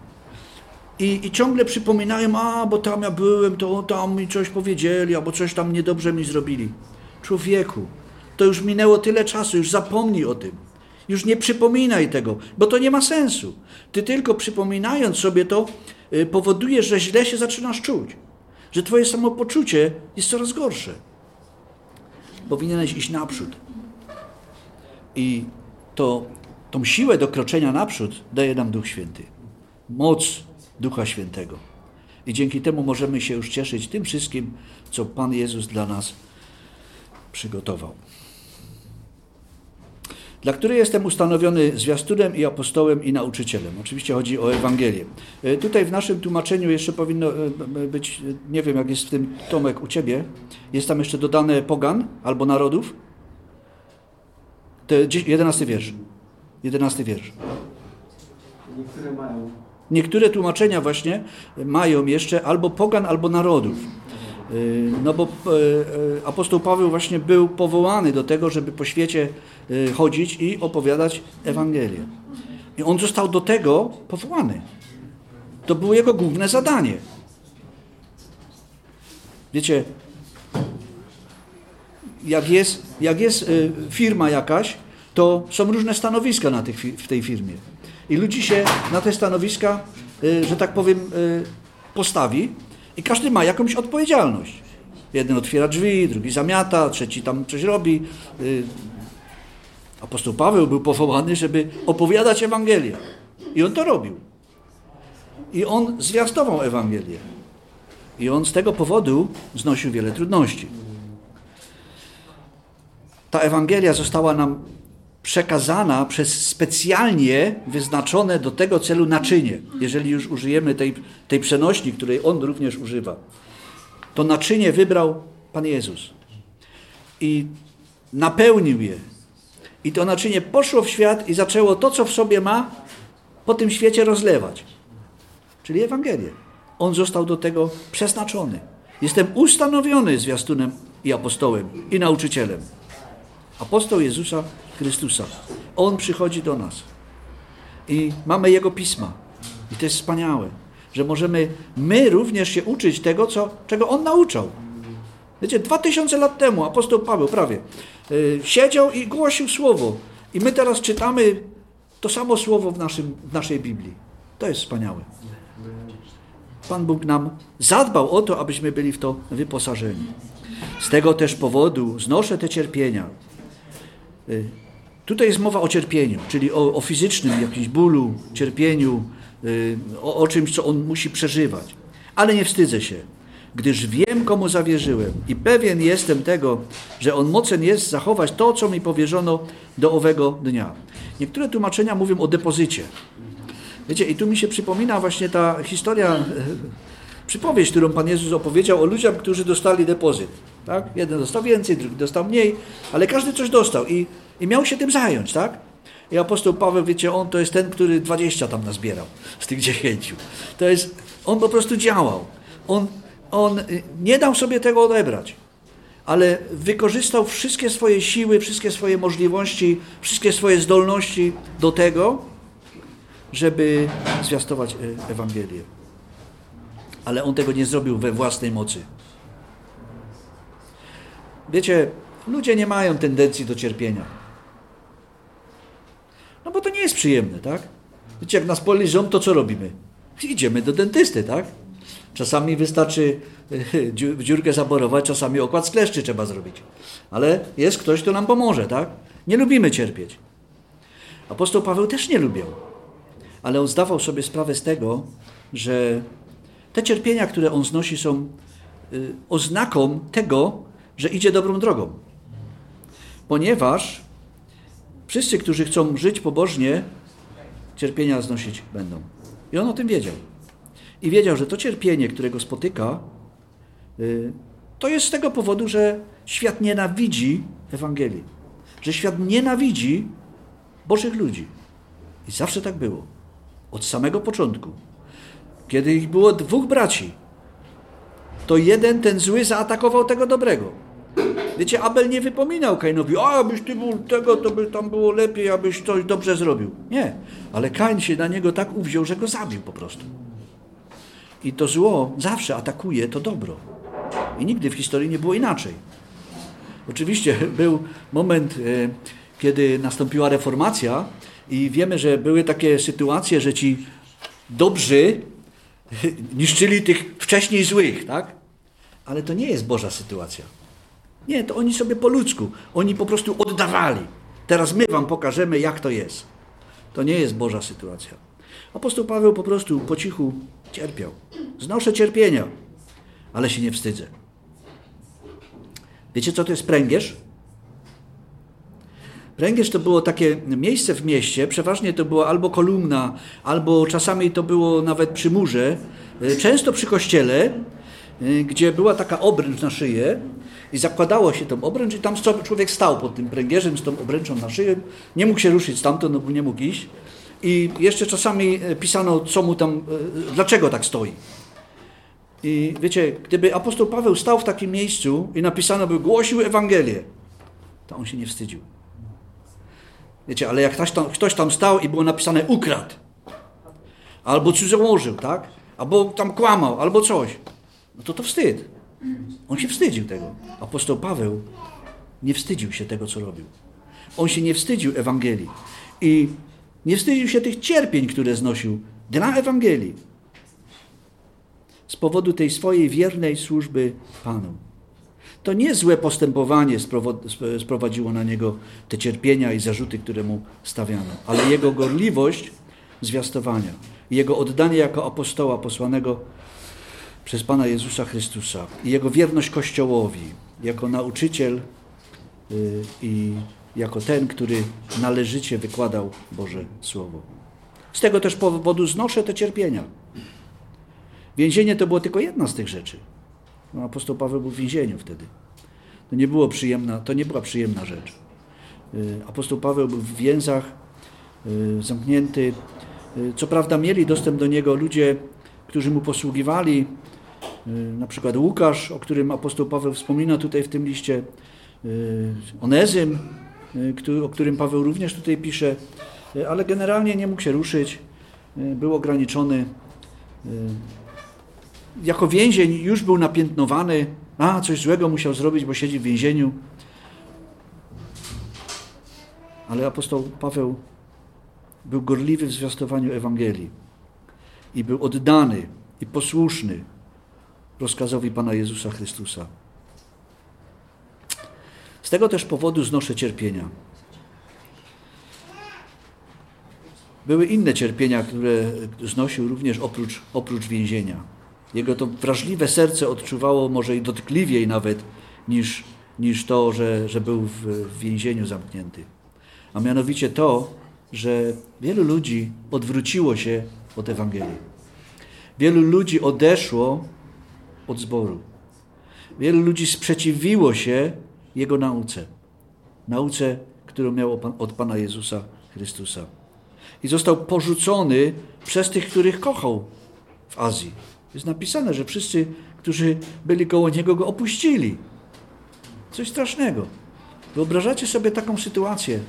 I, I ciągle przypominają, a bo tam ja byłem, to tam mi coś powiedzieli, albo coś tam niedobrze mi zrobili. Człowieku, to już minęło tyle czasu, już zapomnij o tym. Już nie przypominaj tego, bo to nie ma sensu. Ty tylko przypominając sobie to, y, powodujesz, że źle się zaczynasz czuć. Że twoje samopoczucie jest coraz gorsze. Powinieneś iść naprzód. I to, tą siłę do kroczenia naprzód daje nam Duch Święty. Moc Ducha Świętego. I dzięki temu możemy się już cieszyć tym wszystkim, co Pan Jezus dla nas przygotował dla której jestem ustanowiony zwiastunem i apostołem i nauczycielem. Oczywiście chodzi o Ewangelię. E, tutaj w naszym tłumaczeniu jeszcze powinno e, być, nie wiem jak jest w tym Tomek u Ciebie, jest tam jeszcze dodane pogan albo narodów. To jedenasty wiersz. Jedenasty wiersz. Niektóre mają. Niektóre tłumaczenia właśnie mają jeszcze albo pogan, albo narodów. Y, no bo y, y, apostoł Paweł właśnie był powołany do tego, żeby po świecie chodzić i opowiadać Ewangelię. I on został do tego powołany. To było jego główne zadanie. Wiecie, jak jest, jak jest firma jakaś, to są różne stanowiska na tych, w tej firmie. I ludzi się na te stanowiska, że tak powiem, postawi i każdy ma jakąś odpowiedzialność. Jeden otwiera drzwi, drugi zamiata, trzeci tam coś robi. Y, apostoł Paweł był powołany, żeby opowiadać Ewangelię. I on to robił. I on zwiastował Ewangelię. I on z tego powodu znosił wiele trudności. Ta Ewangelia została nam przekazana przez specjalnie wyznaczone do tego celu naczynie, jeżeli już użyjemy tej, tej przenośni, której on również używa. To naczynie wybrał Pan Jezus i napełnił je. I to naczynie poszło w świat i zaczęło to, co w sobie ma, po tym świecie rozlewać. Czyli Ewangelię. On został do tego przeznaczony. Jestem ustanowiony zwiastunem i apostołem i nauczycielem. Apostoł Jezusa Chrystusa. On przychodzi do nas. I mamy Jego pisma. I to jest wspaniałe, że możemy my również się uczyć tego, co, czego On nauczał. Wiecie, dwa tysiące lat temu apostoł Paweł prawie yy, siedział i głosił słowo. I my teraz czytamy to samo słowo w, naszym, w naszej Biblii. To jest wspaniałe. Pan Bóg nam zadbał o to, abyśmy byli w to wyposażeni. Z tego też powodu znoszę te cierpienia. Y, tutaj jest mowa o cierpieniu, czyli o, o fizycznym jakimś bólu, cierpieniu, y, o, o czymś, co on musi przeżywać. Ale nie wstydzę się, gdyż wiem, komu zawierzyłem i pewien jestem tego, że on mocen jest zachować to, co mi powierzono do owego dnia. Niektóre tłumaczenia mówią o depozycie. Wiecie, i tu mi się przypomina właśnie ta historia, e, przypowieść, którą Pan Jezus opowiedział o ludziach, którzy dostali depozyt. Tak? Jeden dostał więcej, drugi dostał mniej, ale każdy coś dostał i, i miał się tym zająć, tak? I apostoł Paweł, wiecie, on to jest ten, który 20 tam nazbierał z tych 10. To jest, on po prostu działał. On, on nie dał sobie tego odebrać, ale wykorzystał wszystkie swoje siły, wszystkie swoje możliwości, wszystkie swoje zdolności do tego, żeby zwiastować e, Ewangelię. Ale on tego nie zrobił we własnej mocy. Wiecie, ludzie nie mają tendencji do cierpienia. No bo to nie jest przyjemne, tak? Wiecie, jak nas boli ząb, to co robimy? Idziemy do dentysty, tak? Czasami wystarczy dziurkę zaborować, czasami okład skleszczy trzeba zrobić. Ale jest ktoś, kto nam pomoże, tak? Nie lubimy cierpieć. Apostoł Paweł też nie lubił ale on zdawał sobie sprawę z tego, że te cierpienia, które on znosi, są y, oznaką tego, że idzie dobrą drogą. Ponieważ wszyscy, którzy chcą żyć pobożnie, cierpienia znosić będą. I on o tym wiedział. I wiedział, że to cierpienie, którego spotyka, y, to jest z tego powodu, że świat nienawidzi Ewangelii. Że świat nienawidzi Bożych ludzi. I zawsze tak było. Od samego początku. Kiedy ich było dwóch braci, to jeden, ten zły, zaatakował tego dobrego. Wiecie, Abel nie wypominał Kainowi, a abyś ty był tego, to by tam było lepiej, abyś coś dobrze zrobił. Nie, ale Kain się na niego tak uwziął, że go zabił po prostu. I to zło zawsze atakuje to dobro. I nigdy w historii nie było inaczej. Oczywiście był moment, e, kiedy nastąpiła reformacja, i wiemy, że były takie sytuacje, że ci dobrzy niszczyli tych wcześniej złych, tak? Ale to nie jest Boża sytuacja. Nie, to oni sobie po ludzku, oni po prostu oddawali. Teraz my wam pokażemy, jak to jest. To nie jest Boża sytuacja. Apostoł Paweł po prostu po cichu cierpiał. Znoszę cierpienia, ale się nie wstydzę. Wiecie, co to jest pręgierz? Pręgierz to było takie miejsce w mieście, przeważnie to była albo kolumna, albo czasami to było nawet przy murze, e, często przy kościele, e, gdzie była taka obręcz na szyję i zakładało się tą obręcz i tam człowiek stał pod tym pręgierzem z tą obręczą na szyję, nie mógł się ruszyć stamtąd, no bo nie mógł iść i jeszcze czasami e, pisano, co mu tam, dlaczego tak stoi. I wiecie, gdyby apostoł Paweł stał w takim miejscu i napisano by głosił Ewangelię, to on się nie wstydził. Wiecie, ale jak ktoś tam, ktoś tam stał i było napisane ukradł, albo cudzołożył, tak? Albo tam kłamał, albo coś, no to to wstyd. On się wstydził tego. Apostoł Paweł nie wstydził się tego, co robił. On się nie wstydził Ewangelii. I nie wstydził się tych cierpień, które znosił dla Ewangelii. Z powodu tej swojej wiernej służby Panu. To nie złe postępowanie sprowadziło na niego te cierpienia i zarzuty, które mu stawiano, ale jego gorliwość zwiastowania, jego oddanie jako apostoła posłanego przez Pana Jezusa Chrystusa i jego wierność Kościołowi, jako nauczyciel y, i jako ten, który należycie wykładał Boże Słowo. Z tego też powodu znoszę te cierpienia. Więzienie to było tylko jedna z tych rzeczy. No, apostoł Paweł był w więzieniu wtedy. To nie, było przyjemna, to nie była przyjemna rzecz. Y, apostoł Paweł był w więzach, y, zamknięty. Y, co prawda mieli dostęp do niego ludzie, którzy mu posługiwali, na przykład Łukasz, o którym apostoł Paweł wspomina tutaj w tym liście, Onezym, o którym Paweł również tutaj pisze, ale generalnie nie mógł się ruszyć, był ograniczony. Jako więzień już był napiętnowany, a coś złego musiał zrobić, bo siedzi w więzieniu. Ale apostoł Paweł był gorliwy w zwiastowaniu Ewangelii i był oddany i posłuszny rozkazowi Pana Jezusa Chrystusa. Z tego też powodu znoszę cierpienia. Były inne cierpienia, które znosił również oprócz, oprócz więzienia. Jego to wrażliwe serce odczuwało może i dotkliwiej nawet niż, niż to, że, że był w, w więzieniu zamknięty. A mianowicie to, że wielu ludzi odwróciło się od Ewangelii. Wielu ludzi odeszło od zboru. Wielu ludzi sprzeciwiło się Jego nauce. Nauce, którą miał od Pana Jezusa Chrystusa. I został porzucony przez tych, których kochał w Azji. Jest napisane, że wszyscy, którzy byli koło Niego, Go opuścili. Coś strasznego. Wyobrażacie sobie taką sytuację.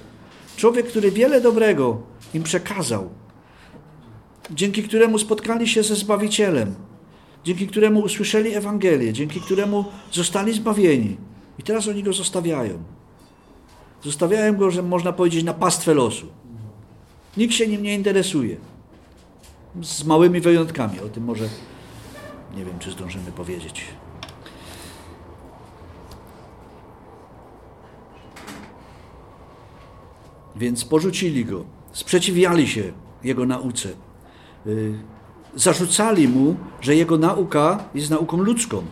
Człowiek, który wiele dobrego im przekazał, dzięki któremu spotkali się ze Zbawicielem, dzięki któremu usłyszeli Ewangelię, dzięki któremu zostali zbawieni. I teraz oni go zostawiają. Zostawiają go, że można powiedzieć, na pastwę losu. Nikt się nim nie interesuje. Z małymi wyjątkami. O tym może nie wiem, czy zdążymy powiedzieć. Więc porzucili go, sprzeciwiali się jego nauce. Y, zarzucali mu, że jego nauka jest nauką ludzką.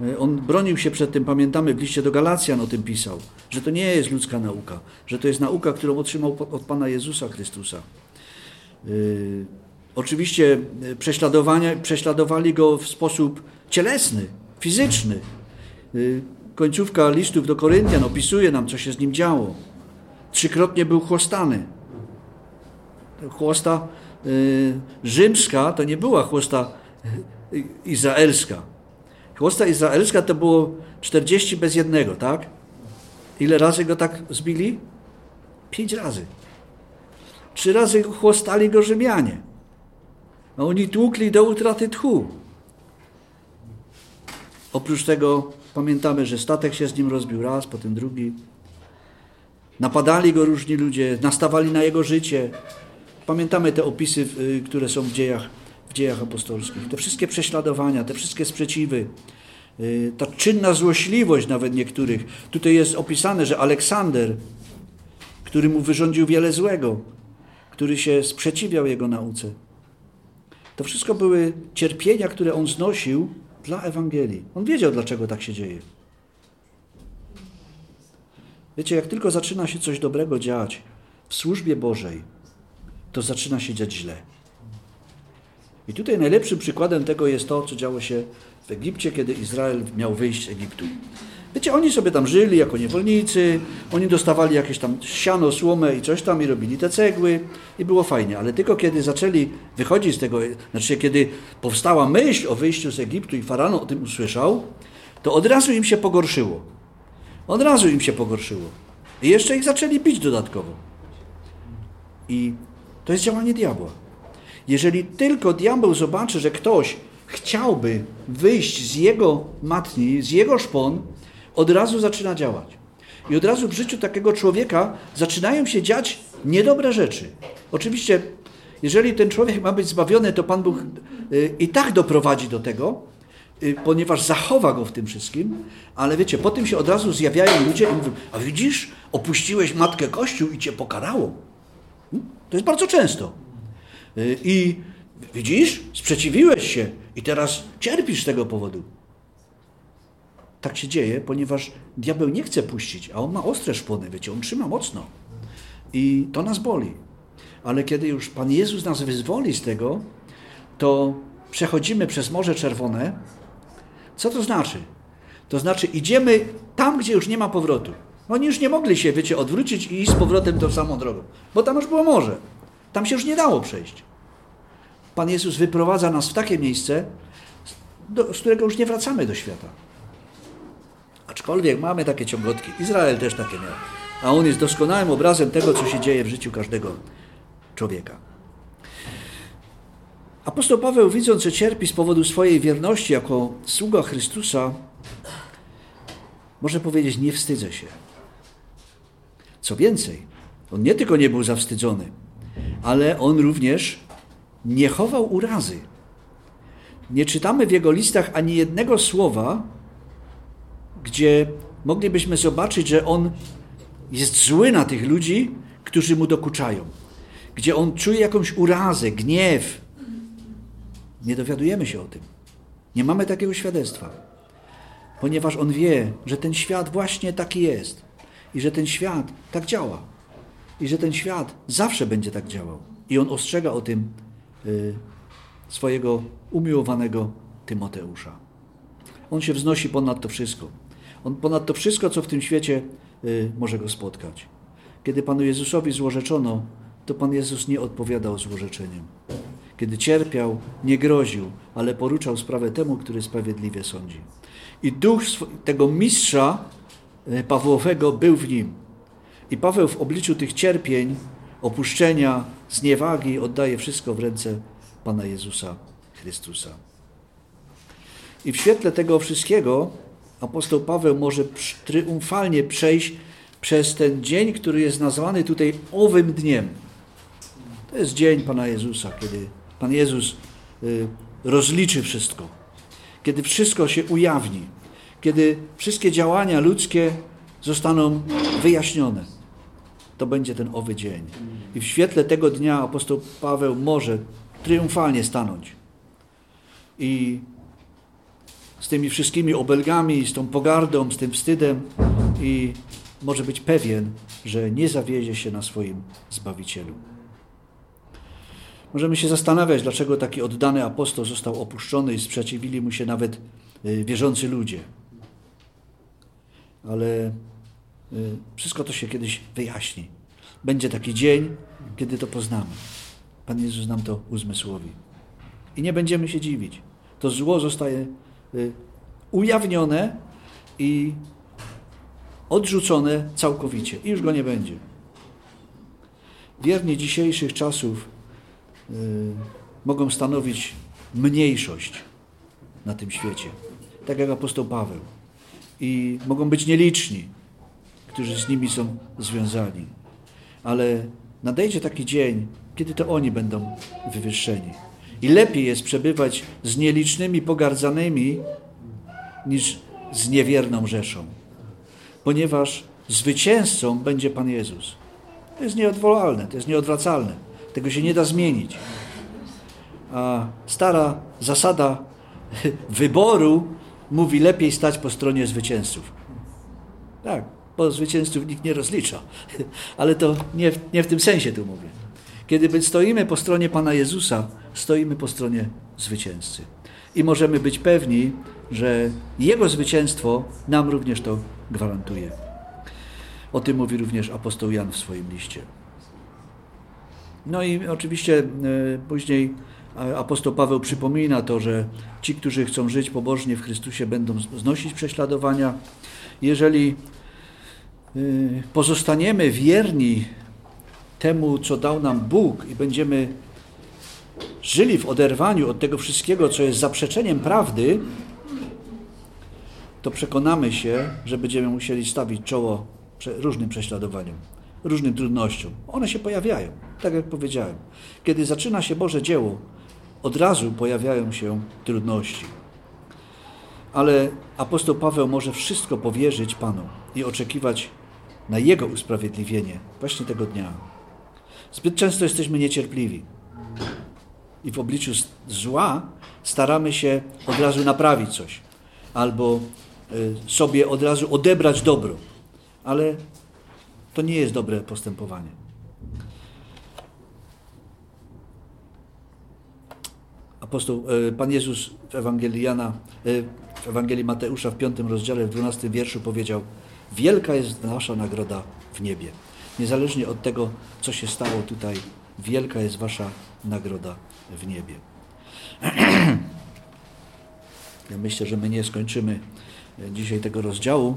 Y, on bronił się przed tym, pamiętamy, w liście do Galacjan o tym pisał, że to nie jest ludzka nauka, że to jest nauka, którą otrzymał od Pana Jezusa Chrystusa. Oczywiście prześladowania, prześladowali go w sposób cielesny, fizyczny. Końcówka listów do Koryntian opisuje nam, co się z nim działo. Trzykrotnie był chłostany. Chłosta Y, rzymska to nie była chłosta izraelska. Chłosta izraelska to było 40 bez jednego, tak? Ile razy go tak zbili? Pięć razy. Trzy razy chłostali go Rzymianie. A oni tłukli do utraty tchu. Oprócz tego pamiętamy, że statek się z nim rozbił raz, potem drugi. Napadali go różni ludzie, nastawali na jego życie. Pamiętamy te opisy, y, które są w dziejach, w dziejach apostolskich. Te wszystkie prześladowania, te wszystkie sprzeciwy, y, ta czynna złośliwość nawet niektórych. Tutaj jest opisane, że Aleksander, który mu wyrządził wiele złego, który się sprzeciwiał jego nauce. To wszystko były cierpienia, które on znosił dla Ewangelii. On wiedział, dlaczego tak się dzieje. Wiecie, jak tylko zaczyna się coś dobrego dziać w służbie Bożej, to zaczyna się dziać źle. I tutaj najlepszym przykładem tego jest to, co działo się w Egipcie, kiedy Izrael miał wyjść z Egiptu. Wiecie, oni sobie tam żyli jako niewolnicy, oni dostawali jakieś tam siano, słomę i coś tam i robili te cegły i było fajnie, ale tylko kiedy zaczęli wychodzić z tego, znaczy kiedy powstała myśl o wyjściu z Egiptu i Faraon o tym usłyszał, to od razu im się pogorszyło. Od razu im się pogorszyło. I jeszcze ich zaczęli bić dodatkowo. I to jest działanie diabła. Jeżeli tylko diabeł zobaczy, że ktoś chciałby wyjść z jego matni, z jego szpon, od razu zaczyna działać. I od razu w życiu takiego człowieka zaczynają się dziać niedobre rzeczy. Oczywiście, jeżeli ten człowiek ma być zbawiony, to Pan Bóg y, i tak doprowadzi do tego, y, ponieważ zachowa go w tym wszystkim, ale wiecie, po tym się od razu zjawiają ludzie i mówią, a widzisz, opuściłeś Matkę Kościół i cię pokarało. To jest bardzo często. Y, I widzisz, sprzeciwiłeś się i teraz cierpisz z tego powodu. Tak się dzieje, ponieważ diabeł nie chce puścić, a on ma ostre szpony, wiecie, on trzyma mocno. I to nas boli. Ale kiedy już Pan Jezus nas wyzwoli z tego, to przechodzimy przez Morze Czerwone. Co to znaczy? To znaczy idziemy tam, gdzie już nie ma powrotu. Oni już nie mogli się, wiecie, odwrócić i iść z powrotem tą samą drogą, bo tam już było morze. Tam się już nie dało przejść. Pan Jezus wyprowadza nas w takie miejsce, do, z którego już nie wracamy do świata. Aczkolwiek mamy takie ciągotki. Izrael też takie miał. A on jest doskonałym obrazem tego, co się dzieje w życiu każdego człowieka. Apostoł Paweł, widząc, że cierpi z powodu swojej wierności jako sługa Chrystusa, może powiedzieć: Nie wstydzę się. Co więcej, on nie tylko nie był zawstydzony, ale on również nie chował urazy. Nie czytamy w jego listach ani jednego słowa, gdzie moglibyśmy zobaczyć, że on jest zły na tych ludzi, którzy mu dokuczają, gdzie on czuje jakąś urazę, gniew. Nie dowiadujemy się o tym. Nie mamy takiego świadectwa, ponieważ on wie, że ten świat właśnie taki jest i że ten świat tak działa i że ten świat zawsze będzie tak działał. I on ostrzega o tym y, swojego umiłowanego Tymoteusza. On się wznosi ponad to wszystko. On ponad to wszystko, co w tym świecie y, może go spotkać. Kiedy Panu Jezusowi złorzeczono, to Pan Jezus nie odpowiadał złorzeczeniem. Kiedy cierpiał, nie groził, ale poruczał sprawę temu, który sprawiedliwie sądzi. I duch tego mistrza y, Pawłowego był w nim. I Paweł w obliczu tych cierpień, opuszczenia, zniewagi oddaje wszystko w ręce Pana Jezusa Chrystusa. I w świetle tego wszystkiego apostoł Paweł może triumfalnie przejść przez ten dzień, który jest nazwany tutaj owym dniem. To jest dzień Pana Jezusa, kiedy Pan Jezus y, rozliczy wszystko, kiedy wszystko się ujawni, kiedy wszystkie działania ludzkie zostaną wyjaśnione. To będzie ten owy dzień. I w świetle tego dnia apostoł Paweł może triumfalnie stanąć i z tymi wszystkimi obelgami, z tą pogardą, z tym wstydem i może być pewien, że nie zawiedzie się na swoim Zbawicielu. Możemy się zastanawiać, dlaczego taki oddany apostoł został opuszczony i sprzeciwili mu się nawet y, wierzący ludzie. Ale y, wszystko to się kiedyś wyjaśni. Będzie taki dzień, kiedy to poznamy. Pan Jezus nam to uzmysłowi. I nie będziemy się dziwić. To zło zostaje ujawnione i odrzucone całkowicie. I już go nie będzie. Wierni dzisiejszych czasów y, mogą stanowić mniejszość na tym świecie. Tak jak apostoł Paweł. I mogą być nieliczni, którzy z nimi są związani. Ale nadejdzie taki dzień, kiedy to oni będą wywyższeni. I lepiej jest przebywać z nielicznymi pogardzanymi niż z niewierną rzeszą. Ponieważ zwycięzcą będzie Pan Jezus. To jest nieodwołalne, to jest nieodwracalne. Tego się nie da zmienić. A stara zasada wyboru mówi lepiej stać po stronie zwycięzców. Tak, bo zwycięzców nikt nie rozlicza. Ale to nie w, nie w tym sensie tu mówię. Kiedy stoimy po stronie Pana Jezusa, stoimy po stronie zwycięzcy. I możemy być pewni, że Jego zwycięstwo nam również to gwarantuje. O tym mówi również apostoł Jan w swoim liście. No i oczywiście e, później apostoł Paweł przypomina to, że ci, którzy chcą żyć pobożnie w Chrystusie, będą znosić prześladowania. Jeżeli e, pozostaniemy wierni temu, co dał nam Bóg i będziemy żyli w oderwaniu od tego wszystkiego, co jest zaprzeczeniem prawdy, to przekonamy się, że będziemy musieli stawić czoło różnym prześladowaniom, różnym trudnościom. One się pojawiają, tak jak powiedziałem. Kiedy zaczyna się Boże dzieło, od razu pojawiają się trudności. Ale apostoł Paweł może wszystko powierzyć Panu i oczekiwać na Jego usprawiedliwienie właśnie tego dnia. Zbyt często jesteśmy niecierpliwi i w obliczu zła staramy się od razu naprawić coś albo y, sobie od razu odebrać dobro. Ale to nie jest dobre postępowanie. Apostoł, y, Pan Jezus w Ewangelii Jana, y, w Ewangelii Mateusza w piątym rozdziale, w dwunastym wierszu powiedział Wielka jest nasza nagroda w niebie. Niezależnie od tego, co się stało tutaj, wielka jest wasza nagroda w niebie. Ja myślę, że my nie skończymy e, dzisiaj tego rozdziału.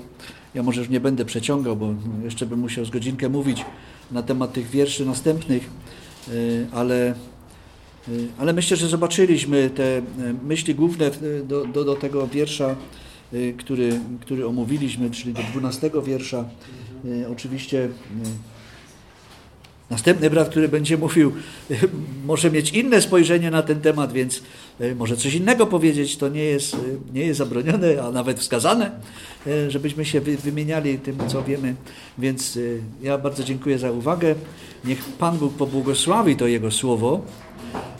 Ja może już nie będę przeciągał, bo jeszcze bym musiał z godzinkę mówić na temat tych wierszy następnych, e, ale, e, ale myślę, że zobaczyliśmy te myśli główne do, do, do tego wiersza, który, który omówiliśmy, czyli do 12 wiersza. E, Oczywiście e, Następny brat, który będzie mówił, może mieć inne spojrzenie na ten temat, więc e, może coś innego powiedzieć. To nie jest, e, nie jest zabronione, a nawet wskazane, e, żebyśmy się wy- wymieniali tym, co wiemy. Więc e, ja bardzo dziękuję za uwagę. Niech Pan Bóg pobłogosławi to Jego słowo.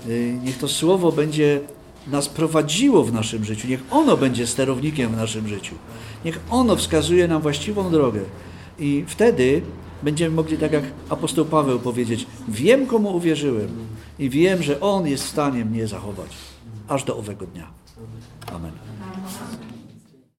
E, Niech to słowo będzie nas prowadziło w naszym życiu. Niech ono będzie sterownikiem w naszym życiu. Niech ono wskazuje nam właściwą drogę. I wtedy będziemy mogli, tak jak apostoł Paweł powiedzieć, wiem komu uwierzyłem i wiem, że On jest w stanie mnie zachować aż do owego dnia. Amen.